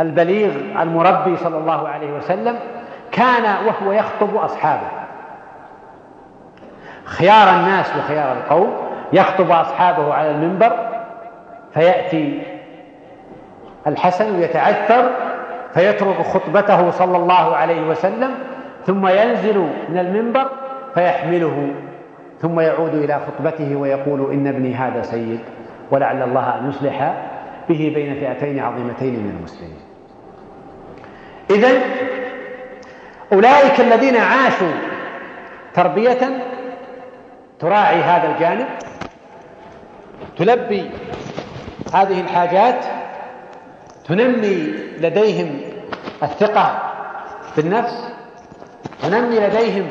البليغ المربي صلى الله عليه وسلم كان وهو يخطب أصحابه. خيار الناس وخيار القوم يخطب أصحابه على المنبر فيأتي الحسن يتعثر فيترك خطبته صلى الله عليه وسلم ثم ينزل من المنبر فيحمله ثم يعود إلى خطبته ويقول إن ابني هذا سيد ولعل الله أن يصلح به بين فئتين عظيمتين من المسلمين. إذا أولئك الذين عاشوا تربية تراعي هذا الجانب تلبي هذه الحاجات تنمي لديهم الثقة بالنفس تنمي لديهم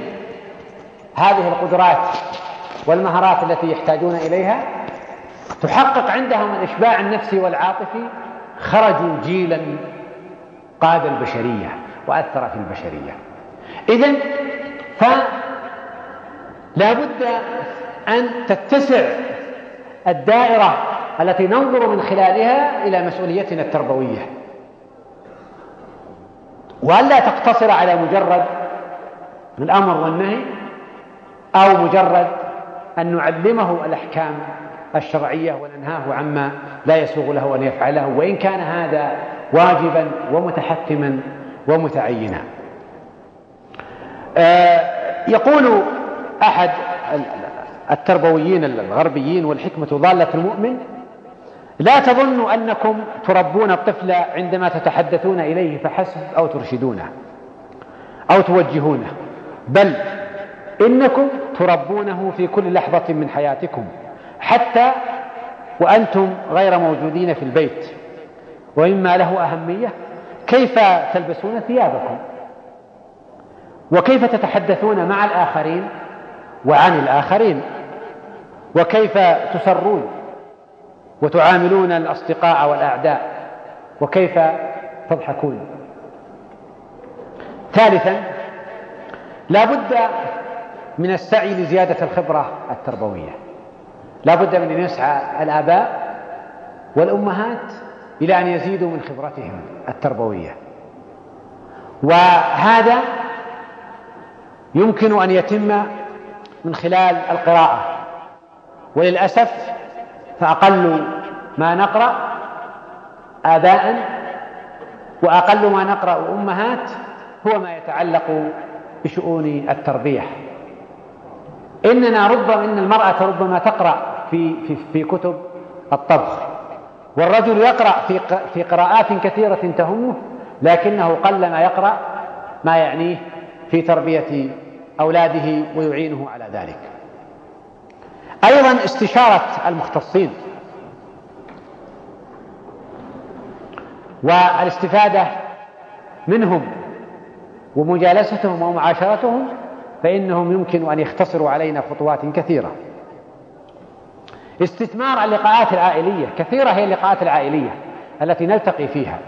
هذه القدرات والمهارات التي يحتاجون إليها تحقق عندهم الإشباع النفسي والعاطفي خرجوا جيلا قاد البشرية وأثر في البشرية. إذا فلا بد أن تتسع الدائرة التي ننظر من خلالها إلى مسؤوليتنا التربوية. وألا تقتصر على مجرد الأمر والنهي أو مجرد أن نعلمه الأحكام الشرعية وننهاه عما لا يسوغ له أن يفعله وإن كان هذا واجبا ومتحتما ومتعينا. آه، يقول أحد التربويين الغربيين والحكمة ضالة المؤمن لا تظنوا أنكم تربون الطفل عندما تتحدثون إليه فحسب أو ترشدونه أو توجهونه بل إنكم تربونه في كل لحظة من حياتكم. حتى وأنتم غير موجودين في البيت. ومما له أهمية كيف تلبسون ثيابكم؟ وكيف تتحدثون مع الآخرين وعن الآخرين؟ وكيف تسرون وتعاملون الأصدقاء والأعداء؟ وكيف تضحكون؟ ثالثا لا بد من السعي لزيادة الخبرة التربوية. لا بد من أن يسعى الآباء والأمهات إلى أن يزيدوا من خبرتهم التربوية. وهذا يمكن أن يتم من خلال القراءة. وللأسف فأقل ما نقرأ آباء وأقل ما نقرأ أمهات هو ما يتعلق بشؤون التربية. إننا ربما إن المرأة ربما تقرأ في في في كتب الطبخ. والرجل يقرأ في في قراءات كثيرة تهمه لكنه قلما يقرأ ما يعنيه في تربية أولاده ويعينه على ذلك. أيضا استشارة المختصين. والاستفادة منهم ومجالستهم ومعاشرتهم فإنهم يمكن أن يختصروا علينا خطوات كثيرة. استثمار اللقاءات العائلية كثيرة هي اللقاءات العائلية التي نلتقي فيها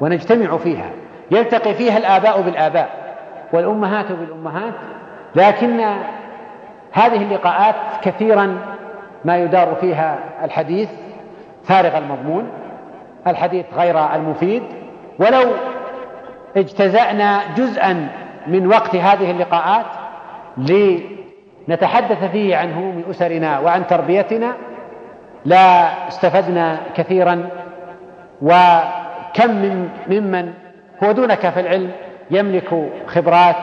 ونجتمع فيها. يلتقي فيها الآباء بالآباء والأمهات بالأمهات لكن هذه اللقاءات كثيرا ما يدار فيها الحديث فارغ المضمون الحديث غير المفيد. ولو اجتزأنا جزءا من وقت هذه اللقاءات لنتحدث فيه عن هموم أسرنا وعن تربيتنا لا استفدنا كثيرا وكم من ممن هو دونك في العلم يملك خبرات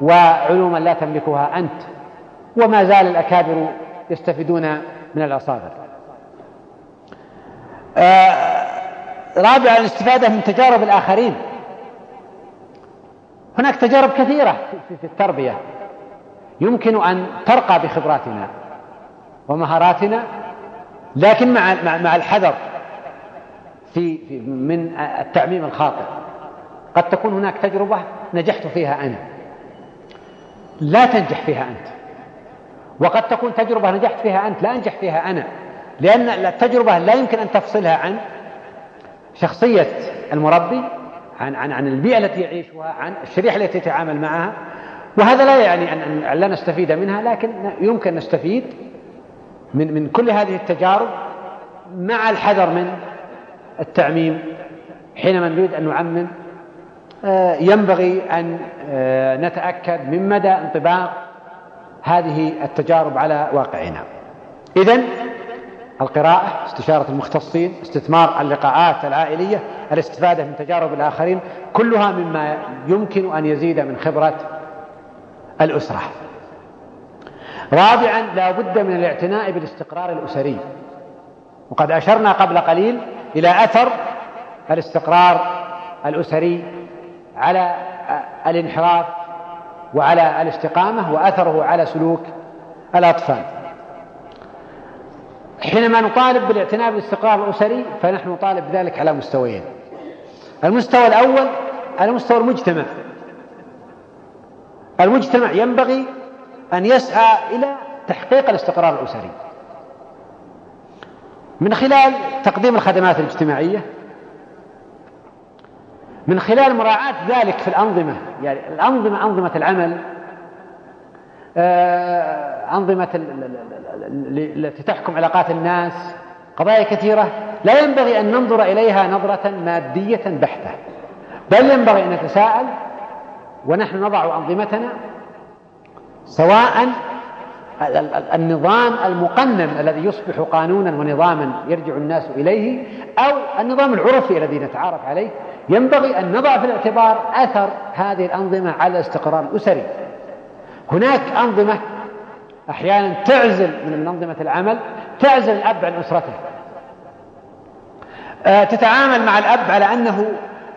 وعلوما لا تملكها أنت وما زال الأكابر يستفيدون من الأصاغر آه رابعا الاستفادة من تجارب الآخرين. هناك تجارب كثيرة في التربية. يمكن أن ترقى بخبراتنا ومهاراتنا لكن مع مع الحذر في, من التعميم الخاطئ. قد تكون هناك تجربة نجحت فيها أنا. لا تنجح فيها أنت. وقد تكون تجربة نجحت فيها أنت لا أنجح فيها أنا. لأن التجربة لا يمكن أن تفصلها عن شخصية المربي عن عن عن البيئة التي يعيشها عن الشريحة التي يتعامل معها. وهذا لا يعني أن لا نستفيد منها لكن يمكن نستفيد من من كل هذه التجارب مع الحذر من التعميم حينما نريد أن نعمم آه، ينبغي أن آه، نتأكد من مدى انطباق هذه التجارب على واقعنا. إذن القراءة استشارة المختصين استثمار اللقاءات العائلية الاستفادة من تجارب الآخرين كلها مما يمكن أن يزيد من خبرة الأسرة. رابعا لا بد من الاعتناء بالاستقرار الأسري. وقد أشرنا قبل قليل إلى أثر الاستقرار الأسري على الانحراف وعلى الاستقامة وأثره على سلوك الأطفال. حينما نطالب بالاعتناء بالاستقرار الأسري فنحن نطالب بذلك على مستويين. المستوى الأول على مستوى المجتمع. المجتمع ينبغي أن يسعى إلى تحقيق الاستقرار الأسري. من خلال تقديم الخدمات الاجتماعية من خلال مراعاة ذلك في الأنظمة يعني الأنظمة أنظمة العمل آه، أنظمة التي تحكم علاقات الناس قضايا كثيرة لا ينبغي أن ننظر إليها نظرة مادية بحتة بل ينبغي أن نتساءل ونحن نضع أنظمتنا سواء النظام المقنن الذي يصبح قانونا ونظاما يرجع الناس إليه أو النظام العرفي الذي نتعارف عليه ينبغي أن نضع في الاعتبار أثر هذه الأنظمة على الاستقرار الأسري. هناك أنظمة أحيانا تعزل من أنظمة العمل تعزل الأب عن أسرته. آه، تتعامل مع الأب على أنه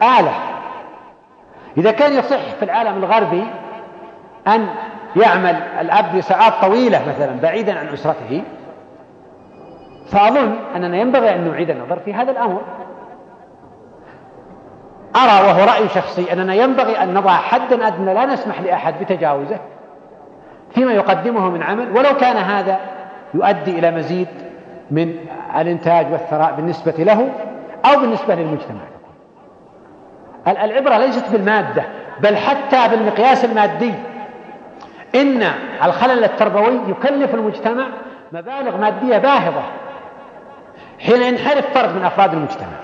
آلة. إذا كان يصح في العالم الغربي أن يعمل الأب لساعات طويلة مثلا بعيدا عن أسرته فأظن أننا ينبغي أن نعيد النظر في هذا الأمر. أرى وهو رأي شخصي أننا ينبغي أن نضع حدا أدنى لا نسمح لأحد بتجاوزه فيما يقدمه من عمل ولو كان هذا يؤدي إلى مزيد من الإنتاج والثراء بالنسبة له أو بالنسبة للمجتمع. العبرة ليست بالمادة بل حتى بالمقياس المادي. إن الخلل التربوي يكلف المجتمع مبالغ مادية باهظة حين ينحرف فرد من أفراد المجتمع.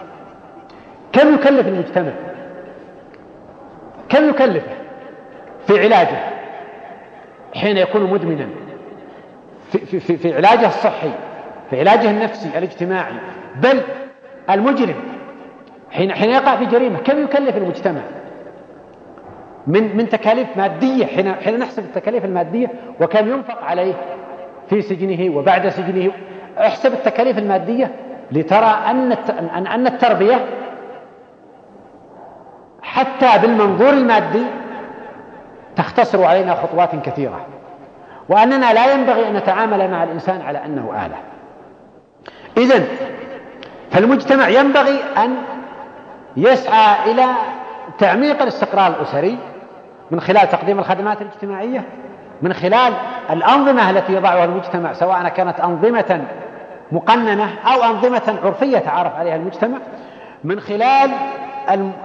كم يكلف المجتمع؟ كم يكلفه في علاجه حين يكون مدمنا؟ في, في, في, في علاجه الصحي في علاجه النفسي الاجتماعي بل المجرم حين حين يقع في جريمة كم يكلف المجتمع؟ من من تكاليف مادية حين حين نحسب التكاليف المادية وكم ينفق عليه في سجنه وبعد سجنه. احسب التكاليف المادية لترى أن أن التربية حتى بالمنظور المادي تختصر علينا خطوات كثيرة. وأننا لا ينبغي أن نتعامل مع الإنسان على أنه آلة. إذن فالمجتمع ينبغي أن يسعى إلى تعميق الاستقرار الأسري من خلال تقديم الخدمات الاجتماعية من خلال الأنظمة التي يضعها المجتمع سواء كانت أنظمة مقننة أو أنظمة عرفية تعرف عليها المجتمع من خلال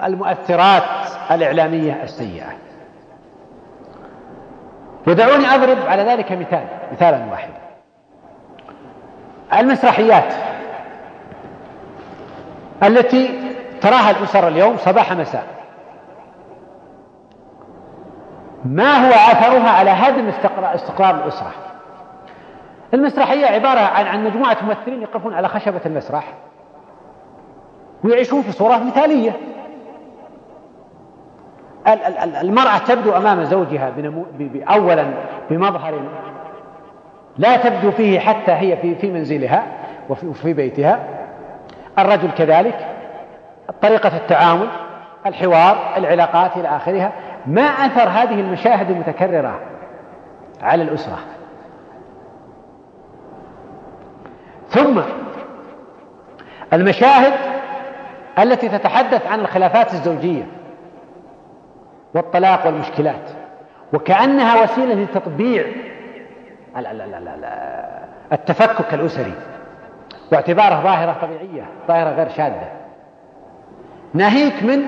المؤثرات الإعلامية السيئة. ودعوني أضرب على ذلك مثال مثالا واحدا. المسرحيات التي تراها الأسر اليوم صباح مساء. ما هو أثرها على هدم استقرار الأسرة؟ المسرحية عبارة عن عن مجموعة ممثلين يقفون على خشبة المسرح ويعيشون في صورة مثالية. المرأة تبدو أمام زوجها أولا بمظهر لا تبدو فيه حتى هي في في منزلها وفي بيتها. الرجل كذلك طريقة التعامل الحوار العلاقات إلى آخرها. ما أثر هذه المشاهد المتكررة على الأسرة. ثم المشاهد التي تتحدث عن الخلافات الزوجية والطلاق والمشكلات وكأنها وسيلة لتطبيع التفكك الأسري واعتباره ظاهرة طبيعية ظاهرة غير شاذة. ناهيك من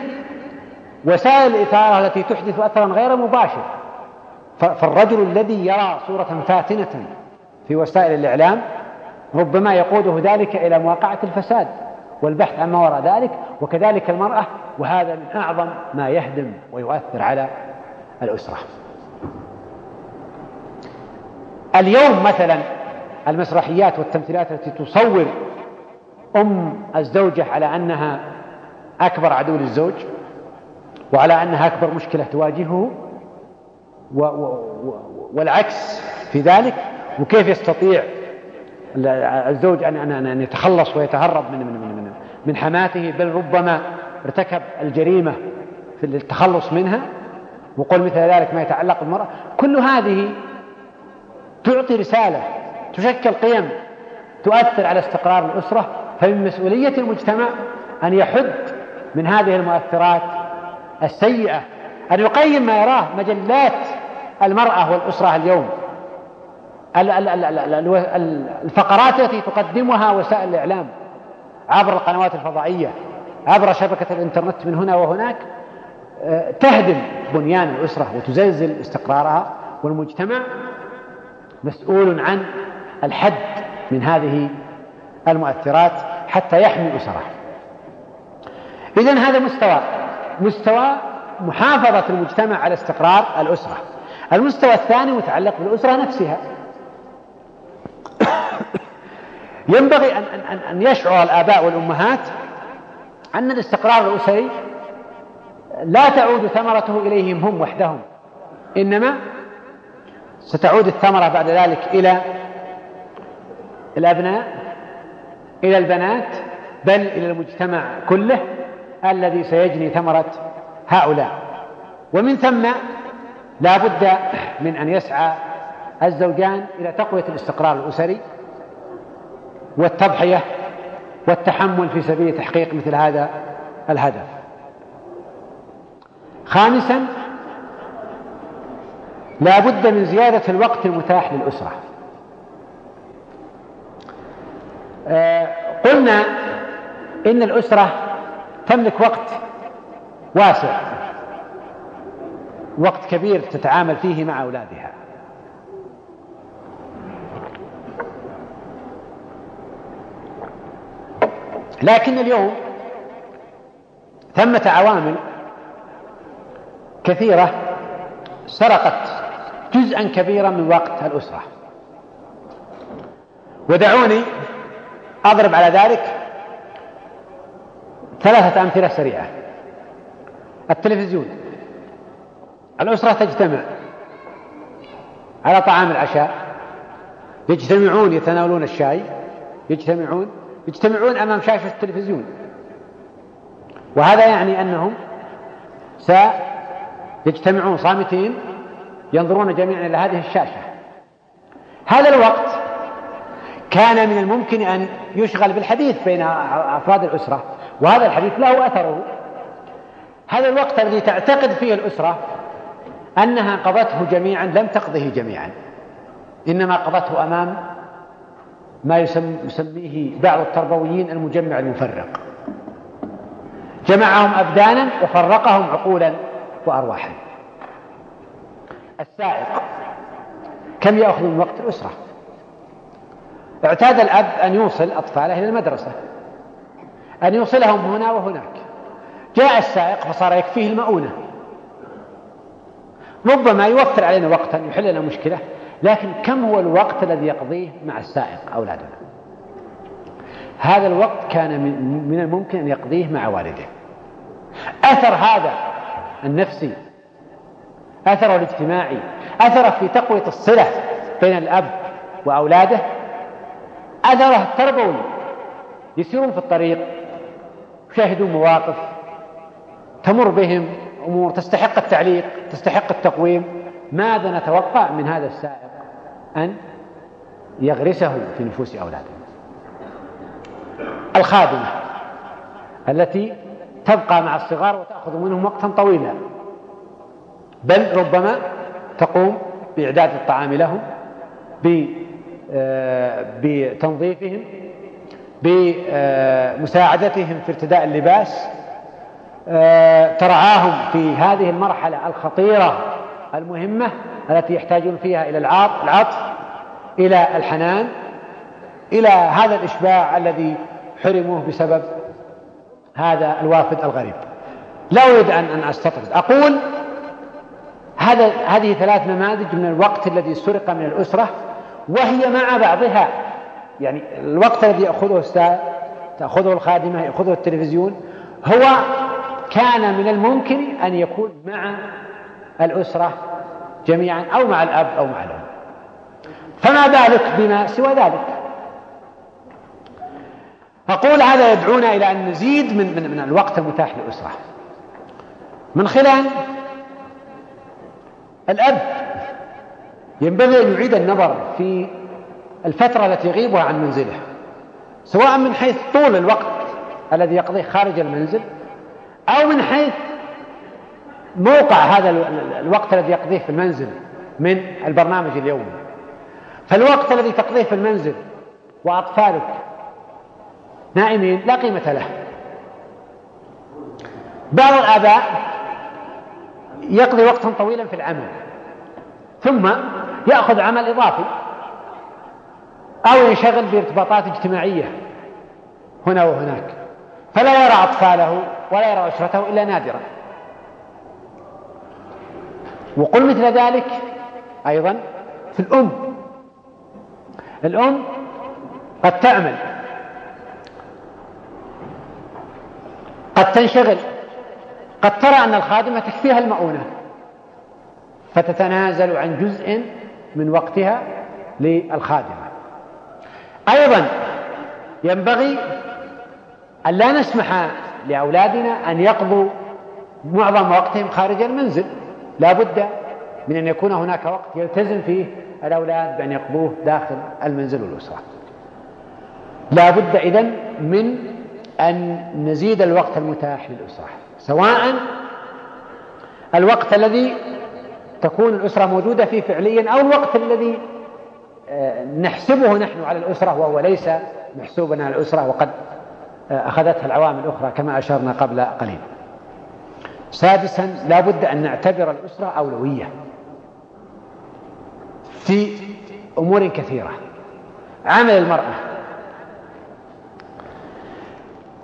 وسائل الإثارة التي تحدث أثرا غير مباشر. فالرجل الذي يرى صورة فاتنة في وسائل الإعلام ربما يقوده ذلك إلى مواقعة الفساد والبحث عن ما وراء ذلك وكذلك المرأة وهذا من أعظم ما يهدم ويؤثر على الأسرة. اليوم مثلا المسرحيات والتمثيلات التي تصور أم الزوجة على أنها أكبر عدو للزوج وعلى أنها أكبر مشكلة تواجهه و و والعكس في ذلك وكيف يستطيع الزوج أن أن أن يتخلص ويتهرب من من من من حماته بل ربما ارتكب الجريمة في التخلص منها. وقل مثل ذلك ما يتعلق بالمرأة. كل هذه تعطي رسالة تشكل قيم تؤثر على استقرار الأسرة. فمن مسؤولية المجتمع أن يحد من هذه المؤثرات السيئة. أن يقيم ما يراه مجلات المرأة والأسرة اليوم. الفقرات التي تقدمها وسائل الإعلام عبر القنوات الفضائية عبر شبكة الإنترنت من هنا وهناك آه، تهدم بنيان الأسرة وتزلزل استقرارها والمجتمع مسؤول عن الحد من هذه المؤثرات حتى يحمي أسره. إذن هذا مستوى. مستوى محافظة المجتمع على استقرار الأسرة. المستوى الثاني متعلق بالأسرة نفسها. <coughs> ينبغي أن, أن, أن يشعر الآباء والأمهات أن الاستقرار الأسري لا تعود ثمرته إليهم هم وحدهم. إنما ستعود الثمرة بعد ذلك إلى الأبناء إلى البنات بل إلى المجتمع كله. الذي سيجني ثمرة هؤلاء. ومن ثم لا بد من أن يسعى الزوجان إلى تقوية الاستقرار الأسري والتضحية والتحمل في سبيل تحقيق مثل هذا الهدف. خامسا لا بد من زيادة الوقت المتاح للأسرة. آه، قلنا إن الأسرة تملك وقت واسع. وقت كبير تتعامل فيه مع أولادها. لكن اليوم ثمة عوامل كثيرة سرقت جزءا كبيرا من وقت الأسرة. ودعوني أضرب على ذلك ثلاثة أمثلة سريعة. التلفزيون. الأسرة تجتمع على طعام العشاء. يجتمعون يتناولون الشاي. يجتمعون يجتمعون أمام شاشة التلفزيون. وهذا يعني أنهم سيجتمعون صامتين ينظرون جميعا إلى هذه الشاشة. هذا الوقت كان من الممكن أن يشغل بالحديث بين أفراد الأسرة. وهذا الحديث له أثره. هذا الوقت الذي تعتقد فيه الأسرة أنها قضته جميعا لم تقضه جميعا. إنما قضته أمام ما يسميه بعض التربويين المجمع المفرق. جمعهم أبدانا وفرقهم عقولا وأرواحا. السائق كم يأخذ من وقت الأسرة؟ اعتاد الأب أن يوصل أطفاله إلى المدرسة. أن يوصلهم هنا وهناك. جاء السائق فصار يكفيه المؤونة. ربما يوفر علينا وقتا يحل لنا مشكلة لكن كم هو الوقت الذي يقضيه مع السائق أولادنا؟ هذا الوقت كان من الممكن أن يقضيه مع والده. أثر هذا النفسي أثره الاجتماعي أثره في تقوية الصلة بين الأب وأولاده أثره التربوي. يسيرون في الطريق. يشاهدون مواقف تمر بهم أمور تستحق التعليق تستحق التقويم. ماذا نتوقع من هذا السائق أن يغرسه في نفوس أولادهم الخادمة التي تبقى مع الصغار وتأخذ منهم وقتا طويلا. بل ربما تقوم بإعداد الطعام لهم آه، بتنظيفهم بمساعدتهم في ارتداء اللباس آه، ترعاهم في هذه المرحلة الخطيرة المهمة التي يحتاجون فيها إلى العطف إلى الحنان إلى هذا الإشباع الذي حرموه بسبب هذا الوافد الغريب. لا أريد أن أن أستطرد. أقول هذا هذه ثلاث نماذج من الوقت الذي سرق من الأسرة وهي مع بعضها يعني الوقت الذي يأخذه السائق تأخذه الخادمة يأخذه التلفزيون هو كان من الممكن أن يكون مع الأسرة جميعا أو مع الأب أو مع الأم. فما بالك بما سوى ذلك؟ أقول هذا يدعونا إلى أن نزيد من, من, من الوقت المتاح للأسرة. من خلال الأب ينبغي أن يعيد النظر في الفترة التي يغيبها عن منزله سواء من حيث طول الوقت الذي يقضيه خارج المنزل أو من حيث موقع هذا الوقت الذي يقضيه في المنزل من البرنامج اليومي. فالوقت الذي تقضيه في المنزل وأطفالك نائمين لا قيمة له. بعض الآباء يقضي وقتا طويلا في العمل ثم يأخذ عمل إضافي أو ينشغل بارتباطات اجتماعية هنا وهناك. فلا يرى أطفاله ولا يرى أسرته إلا نادرا. وقل مثل ذلك أيضا في الأم. الأم قد تعمل. قد تنشغل. قد ترى أن الخادمة تكفيها المؤونة. فتتنازل عن جزء من وقتها للخادمة. أيضا ينبغي أن لا نسمح لأولادنا أن يقضوا معظم وقتهم خارج المنزل. لا بد من أن يكون هناك وقت يلتزم فيه الأولاد بأن يقضوه داخل المنزل والأسرة لا بد إذن من أن نزيد الوقت المتاح للأسرة سواء الوقت الذي تكون الأسرة موجودة فيه فعليا أو الوقت الذي نحسبه نحن على الأسرة وهو ليس محسوبا على الأسرة وقد آه، أخذتها العوامل الأخرى كما أشرنا قبل قليل. سادسا لا بد أن نعتبر الأسرة أولوية في أمور كثيرة. عمل المرأة.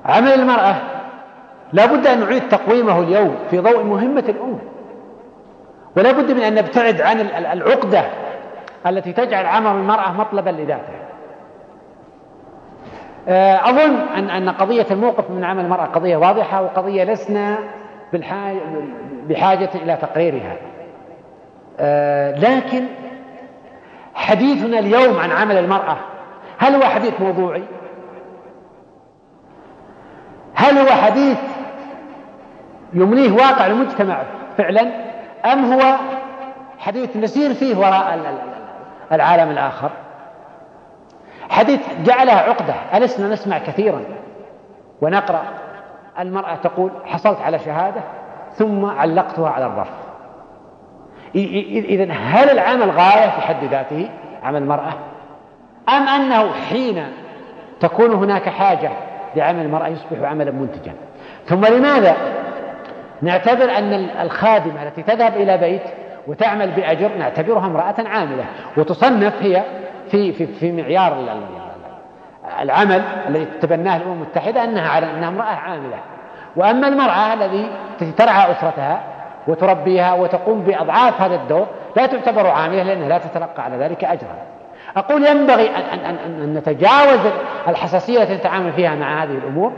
عمل المرأة لا بد أن نعيد تقويمه اليوم في ضوء مهمة الأم. ولا بد من أن نبتعد عن العقدة التي تجعل عمل المرأة مطلبا لذاته آه، أظن أن أن قضية الموقف من عمل المرأة قضية واضحة وقضية لسنا بحاجة إلى تقريرها. آه، لكن حديثنا اليوم عن عمل المرأة هل هو حديث موضوعي؟ هل هو حديث يمنيه واقع المجتمع فعلا؟ أم هو حديث نسير فيه وراء العالم الآخر. حديث جعلها عقدة. ألسنا نسمع كثيرا. ونقرأ. المرأة تقول حصلت على شهادة ثم علقتها على الرف. إذا هل العمل غاية في حد ذاته؟ عمل المرأة. أم أنه حين تكون هناك حاجة لعمل المرأة يصبح عملا منتجا؟ ثم لماذا نعتبر أن الخادمة التي تذهب إلى بيت وتعمل بأجر نعتبرها امرأة عاملة. وتصنف هي في في في معيار العمل الذي تتبناه الأمم المتحدة أنها على أنها امرأة عاملة. وأما المرأة الذي ترعى أسرتها وتربيها وتقوم بأضعاف هذا الدور لا تعتبر عاملة لأنها لا تتلقى على ذلك أجرا. أقول ينبغي أن, أن, أن, أن نتجاوز الحساسية التي نتعامل فيها مع هذه الأمور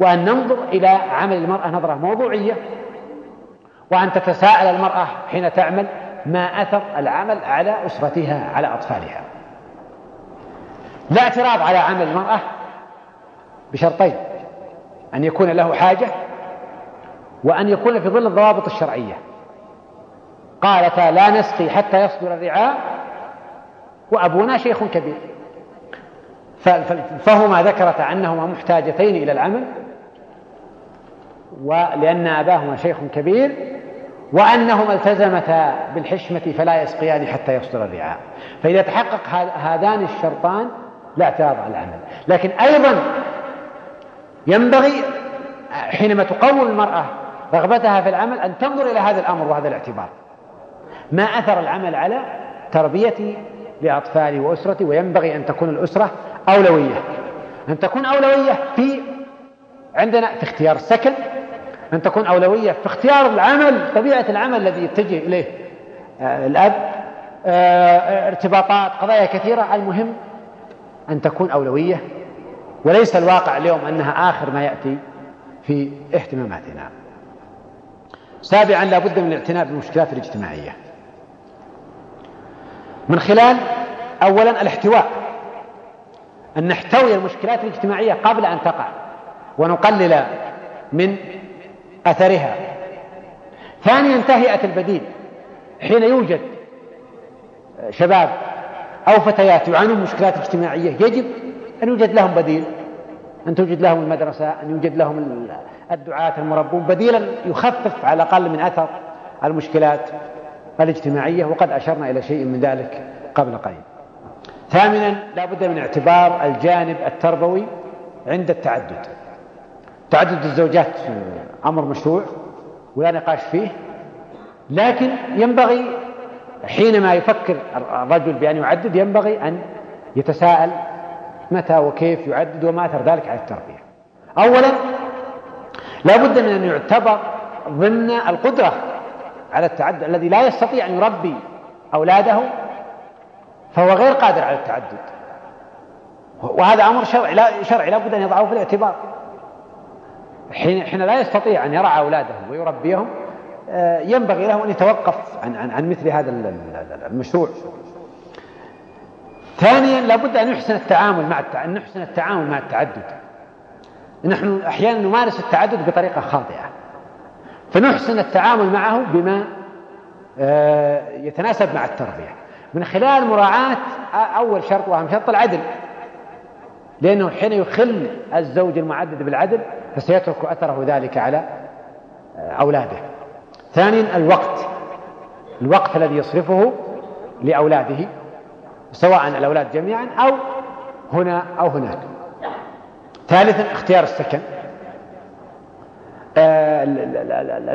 وأن ننظر إلى عمل المرأة نظرة موضوعية وأن تتساءل المرأة حين تعمل ما أثر العمل على أسرتها على أطفالها. لا اعتراض على عمل المرأة بشرطين أن يكون له حاجة وأن يكون في ظل الضوابط الشرعية. قالتا لا نسقي حتى يصدر الرعاء وأبونا شيخ كبير. فهما ذكرتا أنهما محتاجتين إلى العمل ولأن أباهما شيخ كبير وأنهما التزمتا بالحشمة فلا يسقيان حتى يصدر الرعاء. فإذا تحقق هذان الشرطان لا اعتراض على العمل. لكن أيضا ينبغي حينما تقوم المرأة رغبتها في العمل أن تنظر إلى هذا الأمر وهذا الاعتبار. ما أثر العمل على تربيتي لأطفالي وأسرتي وينبغي أن تكون الأسرة أولوية. أن تكون أولوية في عندنا في اختيار السكن أن تكون أولوية في اختيار العمل طبيعة العمل الذي يتجه إليه. آه، الأب آه، ارتباطات قضايا كثيرة. المهم أن تكون أولوية وليس الواقع اليوم أنها آخر ما يأتي في اهتماماتنا. سابعا لا بد من الاعتناء بالمشكلات الاجتماعية. من خلال أولا الاحتواء. أن نحتوي المشكلات الاجتماعية قبل أن تقع ونقلل من أثرها. ثانيا تهيئة البديل. حين يوجد شباب أو فتيات يعانون مشكلات اجتماعية يجب أن يوجد لهم بديل. أن توجد لهم المدرسة أن يوجد لهم الدعاة المربون بديلا يخفف على الأقل من أثر المشكلات الاجتماعية وقد أشرنا إلى شيء من ذلك قبل قليل. ثامنا لا بد من اعتبار الجانب التربوي عند التعدد. تعدد الزوجات أمر مشروع ولا نقاش فيه لكن ينبغي حينما يفكر الرجل بأن يعدد ينبغي أن يتساءل متى وكيف يعدد وما أثر ذلك على التربية. أولا لا بد من أن يعتبر ضمن القدرة على التعدد الذي لا يستطيع أن يربي أولاده فهو غير قادر على التعدد. وهذا أمر شرعي لا شرعي لا بد أن يضعه في الاعتبار. حين حين لا يستطيع أن يرعى أولاده ويربيهم آه، ينبغي له أن يتوقف عن عن عن مثل هذا المشروع. ثانيا لابد أن يحسن التعامل مع أن نحسن التعامل مع التعدد. نحن أحيانا نمارس التعدد بطريقة خاطئة. فنحسن التعامل معه بما آه، يتناسب مع التربية. من خلال مراعاة أول شرط وأهم شرط العدل. لأنه حين يخل الزوج المعدد بالعدل فسيترك أثره ذلك على آه، أولاده. ثانيا الوقت. الوقت الذي يصرفه لأولاده سواء الأولاد جميعا أو هنا أو هناك. ثالثا اختيار السكن. آه،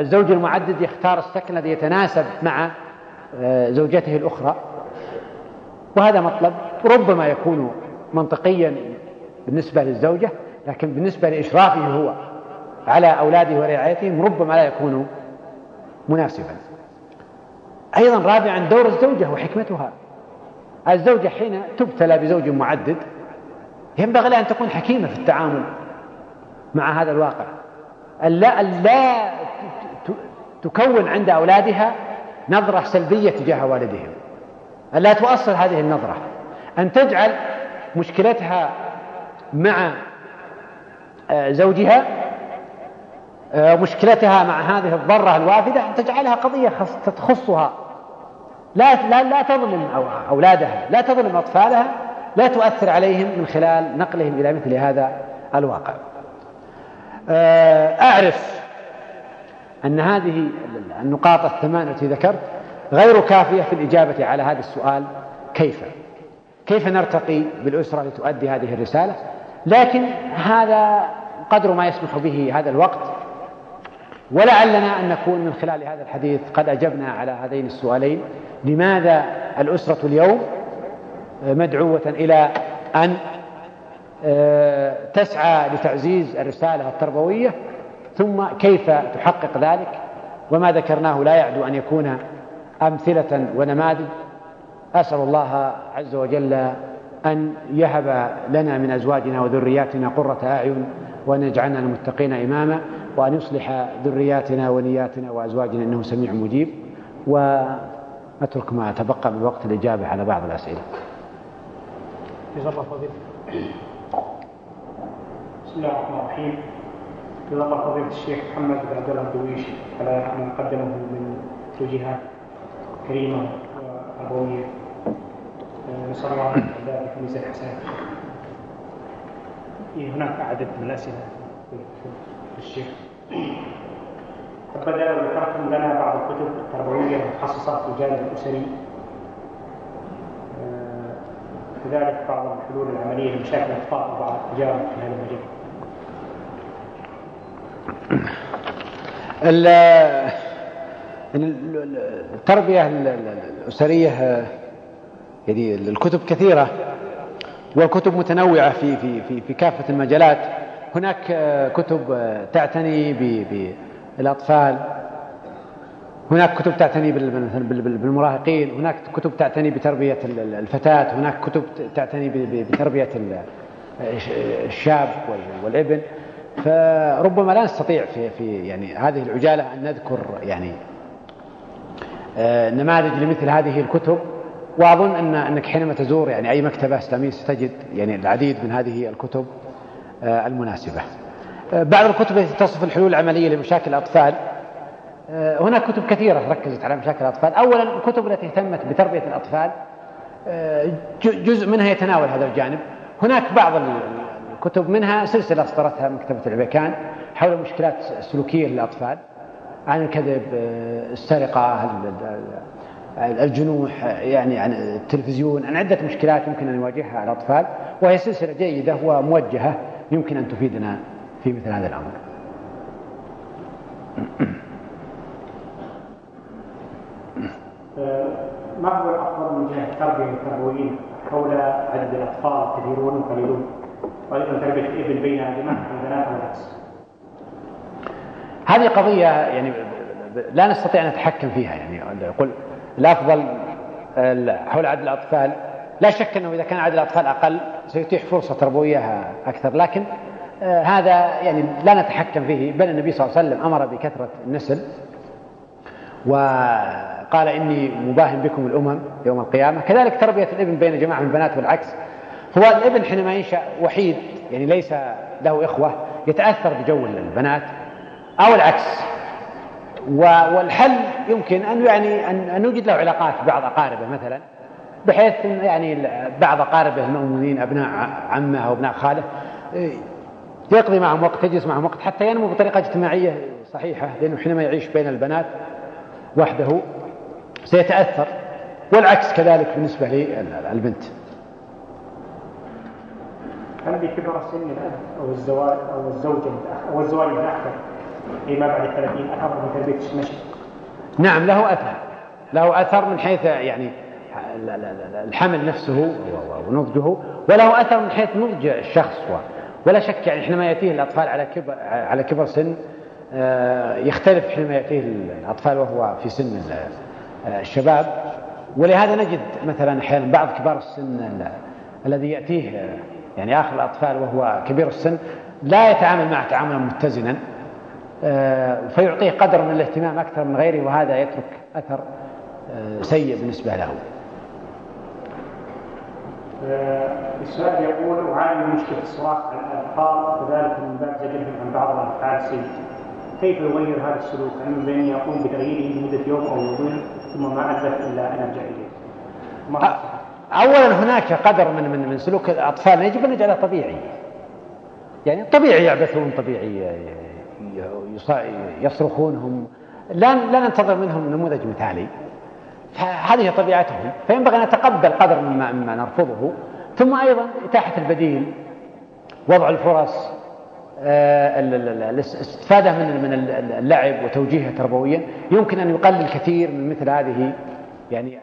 الزوج المعدد يختار السكن الذي يتناسب مع آه، زوجته الأخرى. وهذا مطلب ربما يكون منطقيا بالنسبة للزوجة. لكن بالنسبة لإشرافه هو على أولاده ورعايتهم ربما لا يكون مناسبا. أيضا رابعا دور الزوجة وحكمتها. الزوجة حين تبتلى بزوج معدد ينبغي لها أن تكون حكيمة في التعامل مع هذا الواقع. ألا ألا تكون عند أولادها نظرة سلبية تجاه والدهم. ألا تؤصل هذه النظرة. أن تجعل مشكلتها مع زوجها آه، مشكلتها مع هذه الضرة الوافدة أن تجعلها قضية تخصها. لا لا لا تظلم أولادها لا تظلم أطفالها لا تؤثر عليهم من خلال نقلهم إلى مثل هذا الواقع. آه، أعرف أن هذه النقاط الثمان التي ذكرت غير كافية في الإجابة على هذا السؤال كيف؟ كيف نرتقي بالأسرة لتؤدي هذه الرسالة؟ لكن هذا قدر ما يسمح به هذا الوقت. ولعلنا أن نكون من خلال هذا الحديث قد أجبنا على هذين السؤالين. لماذا الأسرة اليوم مدعوة إلى أن آه، تسعى لتعزيز الرسالة التربوية ثم كيف تحقق ذلك؟ وما ذكرناه لا يعدو أن يكون أمثلة ونماذج. أسأل الله عز وجل أن يهب لنا من أزواجنا وذرياتنا قرة أعين وأن يجعلنا المتقين إماما وأن يصلح ذرياتنا ونياتنا وأزواجنا إنه سميع مجيب. وأترك ما تبقى من وقت الإجابة على بعض الأسئلة. جزا الله بسم الله الرحمن الرحيم. جزا الله فضيلة الشيخ محمد بن عبد الله الدويش على ما قدمه من توجيهات كريمة وتربوية نسأل الله أن ذلك في ميزان حسناته. هناك عدد من الأسئلة. الشيخ. بدأ ذكرتم لنا بعض الكتب التربوية المتخصصة في الجانب الأسري. آه، كذلك بعض الحلول العملية لمشاكل الأطفال وبعض التجارب في هذا المجال التربية الأسرية يعني الكتب كثيرة. والكتب متنوعة في في في في كافة المجالات. هناك كتب تعتني بالأطفال هناك كتب تعتني بالمراهقين. هناك كتب تعتني بتربية الفتاة. هناك كتب تعتني بتربية الشاب والابن. فربما لا نستطيع في في يعني هذه العجالة أن نذكر يعني آه، نماذج لمثل هذه الكتب. واظن ان إنك حينما تزور يعني أي مكتبة اسلاميه ستجد يعني العديد من هذه الكتب آه، المناسبة. آه، بعض الكتب التي تصف الحلول العملية لمشاكل الأطفال. هناك كتب كثيرة ركزت على مشاكل الأطفال، اولا الكتب التي اهتمت بتربية الأطفال جزء منها يتناول هذا الجانب، هناك بعض كتب منها سلسلة أصدرتها مكتبة العبيكان حول المشكلات السلوكية للأطفال. عن الكذب السرقة الجنوح يعني عن التلفزيون. عن عدة مشكلات يمكن أن يواجهها الأطفال وهي سلسلة جيدة وموجهة يمكن أن تفيدنا في مثل هذا الأمر. ما هو الأفضل من جهة التربية التربويين حول عدد الأطفال كثيرون وقليلون وأيضا تربية الإبل بين جماعة البنات والعكس. هذه قضية يعني لا نستطيع أن نتحكم فيها يعني يقول الأفضل حول عدد الأطفال. لا شك أنه إذا كان عدد الأطفال أقل سيتيح فرصة تربوية أكثر. لكن آه، هذا يعني لا نتحكم فيه بل النبي صلى الله عليه وسلم أمر بكثرة النسل وقال إني مباهم بكم الأمم يوم القيامة. كذلك تربية الإبن بين جماعة من البنات والعكس. هو الإبن حينما ينشأ وحيد يعني ليس له إخوة يتأثر بجو البنات أو العكس. والحل يمكن أن يعني أن نوجد له علاقات ببعض أقاربه مثلا بحيث يعني بعض أقاربه المؤمنين أبناء عمه أو أبناء خاله يقضي معهم وقت يجلس معهم وقت حتى ينمو بطريقة اجتماعية صحيحة لأنه حينما يعيش بين البنات وحده سيتأثر والعكس كذلك بالنسبة للبنت. هل بكبر سن الأب أو الزواج أو الزوجة أو الزواج متاخر فيما بعد الثلاثين أثر من تربية النشء؟ نعم له أثر. له أثر من حيث يعني الحمل نفسه ونضجه وله أثر من حيث نضج الشخص. ولا شك يعني حينما يأتيه الأطفال على كبر على كبر سن آه، يختلف حينما يأتيه الأطفال وهو في سن الشباب. ولهذا نجد مثلا أحيانا بعض كبار السن الذي يأتيه يعني آخر الأطفال وهو كبير السن لا يتعامل معه تعاملا متزنا. آه، فيعطيه قدر من الاهتمام أكثر من غيره وهذا يترك أثر آه، سيء بالنسبة له آه، السؤال يقول أعاني من مشكلة الصراخ عن كذلك من باب زجرهم عن بعض الأفعال السيئة كيف يغير هذا السلوك؟ هل من بين يقوم بتغييره لمدة يوم أو يومين ثم ما أدرك إلا أن أرجع إليه؟ أولا هناك قدر من من من سلوك الأطفال يجب أن نجعله طبيعي يعني طبيعي يعبثون طبيعي يصرخون هم لا لا ننتظر منهم نموذج مثالي. هذه طبيعتهم. فينبغي أن نتقبل قدر مما, مما نرفضه. ثم أيضا إتاحة البديل وضع الفرص آه، الاستفادة من من اللعب وتوجيهه تربويا. يمكن أن يقلل كثير من مثل هذه يعني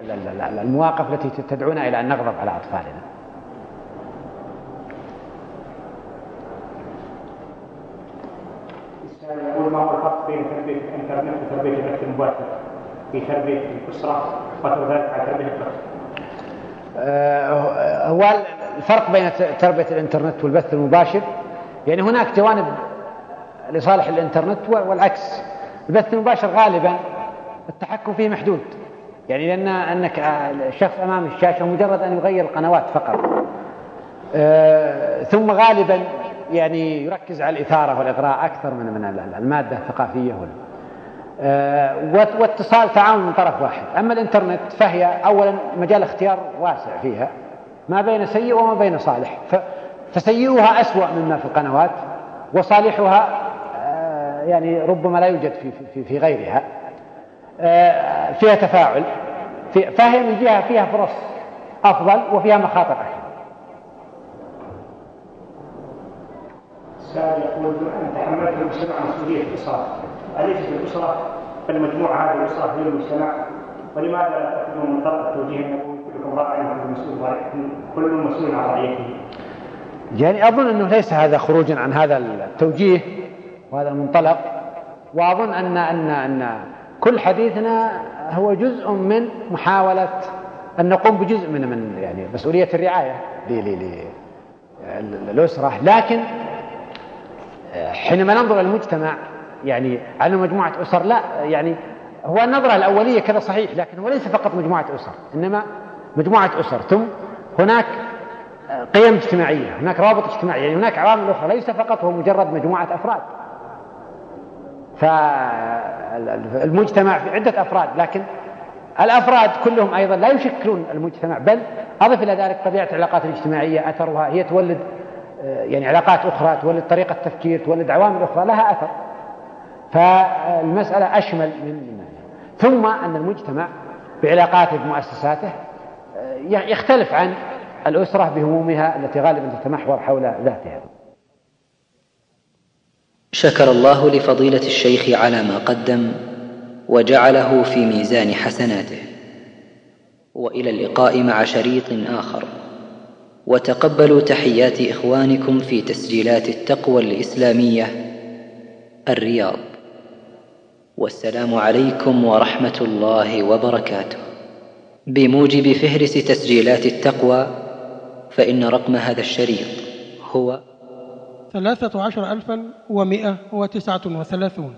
المواقف التي تدعونا إلى أن نغضب على أطفالنا. يقول ما هو الفرق بين تربية الإنترنت وتربية البث المباشر في تربية الأسرة وكذلك على تربية الطفل؟ آه، هو الفرق بين تربية الإنترنت والبث المباشر؟ يعني هناك جوانب لصالح الإنترنت والعكس. البث المباشر غالبا التحكم فيه محدود. يعني لأن أنك الشخص أمام الشاشة مجرد أن يغير القنوات فقط. آه، ثم غالبا يعني يركز على الإثارة والإغراء أكثر من من المادة الثقافية آه، واتصال تعاون من طرف واحد. أما الإنترنت فهي أولا مجال اختيار واسع فيها ما بين سيء وما بين صالح. فسيئها أسوأ مما في القنوات وصالحها آه، يعني ربما لا يوجد في في في غيرها. آه، فيها تفاعل فهي من جهة فيها فرص أفضل وفيها مخاطر أكثر. السائل يقول تحملت المجتمع مسؤوليه الأسرة. اليست الأسرة؟ المجموعة هذه الأسرة هي المجتمع. ولماذا لا تأخذون من طرف التوجيه؟ النبوي كلكم راع مسؤول كل مسؤول عن رعيته يعني أظن أنه ليس هذا خروجا عن هذا التوجيه وهذا المنطلق. وأظن ان ان أن كل حديثنا هو جزء من محاولة أن نقوم بجزء من من يعني مسؤولية الرعاية للأسرة. لكن حينما ننظر المجتمع يعني على مجموعة أسر لا يعني هو النظرة الأولية كذا صحيح لكن هو ليس فقط مجموعة أسر إنما مجموعة أسر. ثم هناك قيم اجتماعية هناك روابط اجتماعية يعني هناك عوامل أخرى ليس فقط هو مجرد مجموعة أفراد. فالمجتمع في عدة أفراد لكن الأفراد كلهم أيضا لا يشكلون المجتمع بل أضف إلى ذلك طبيعة العلاقات الاجتماعية أثرها هي تولد يعني علاقات أخرى تولد طريقة تفكير تولد عوامل أخرى لها أثر. فالمسألة أشمل من ثم أن المجتمع بعلاقاته بمؤسساته آه، يختلف عن الأسرة بهمومها التي غالبا تتمحور حول ذاتها. شكر الله لفضيلة الشيخ على ما قدم وجعله في ميزان حسناته. وإلى اللقاء مع شريط آخر. وتقبلوا تحيات إخوانكم في تسجيلات التقوى الإسلامية الرياض. والسلام عليكم ورحمة الله وبركاته. بموجب فهرس تسجيلات التقوى فإن رقم هذا الشريط هو ثلاثة عشر ألفا ومائة وتسعة وثلاثون.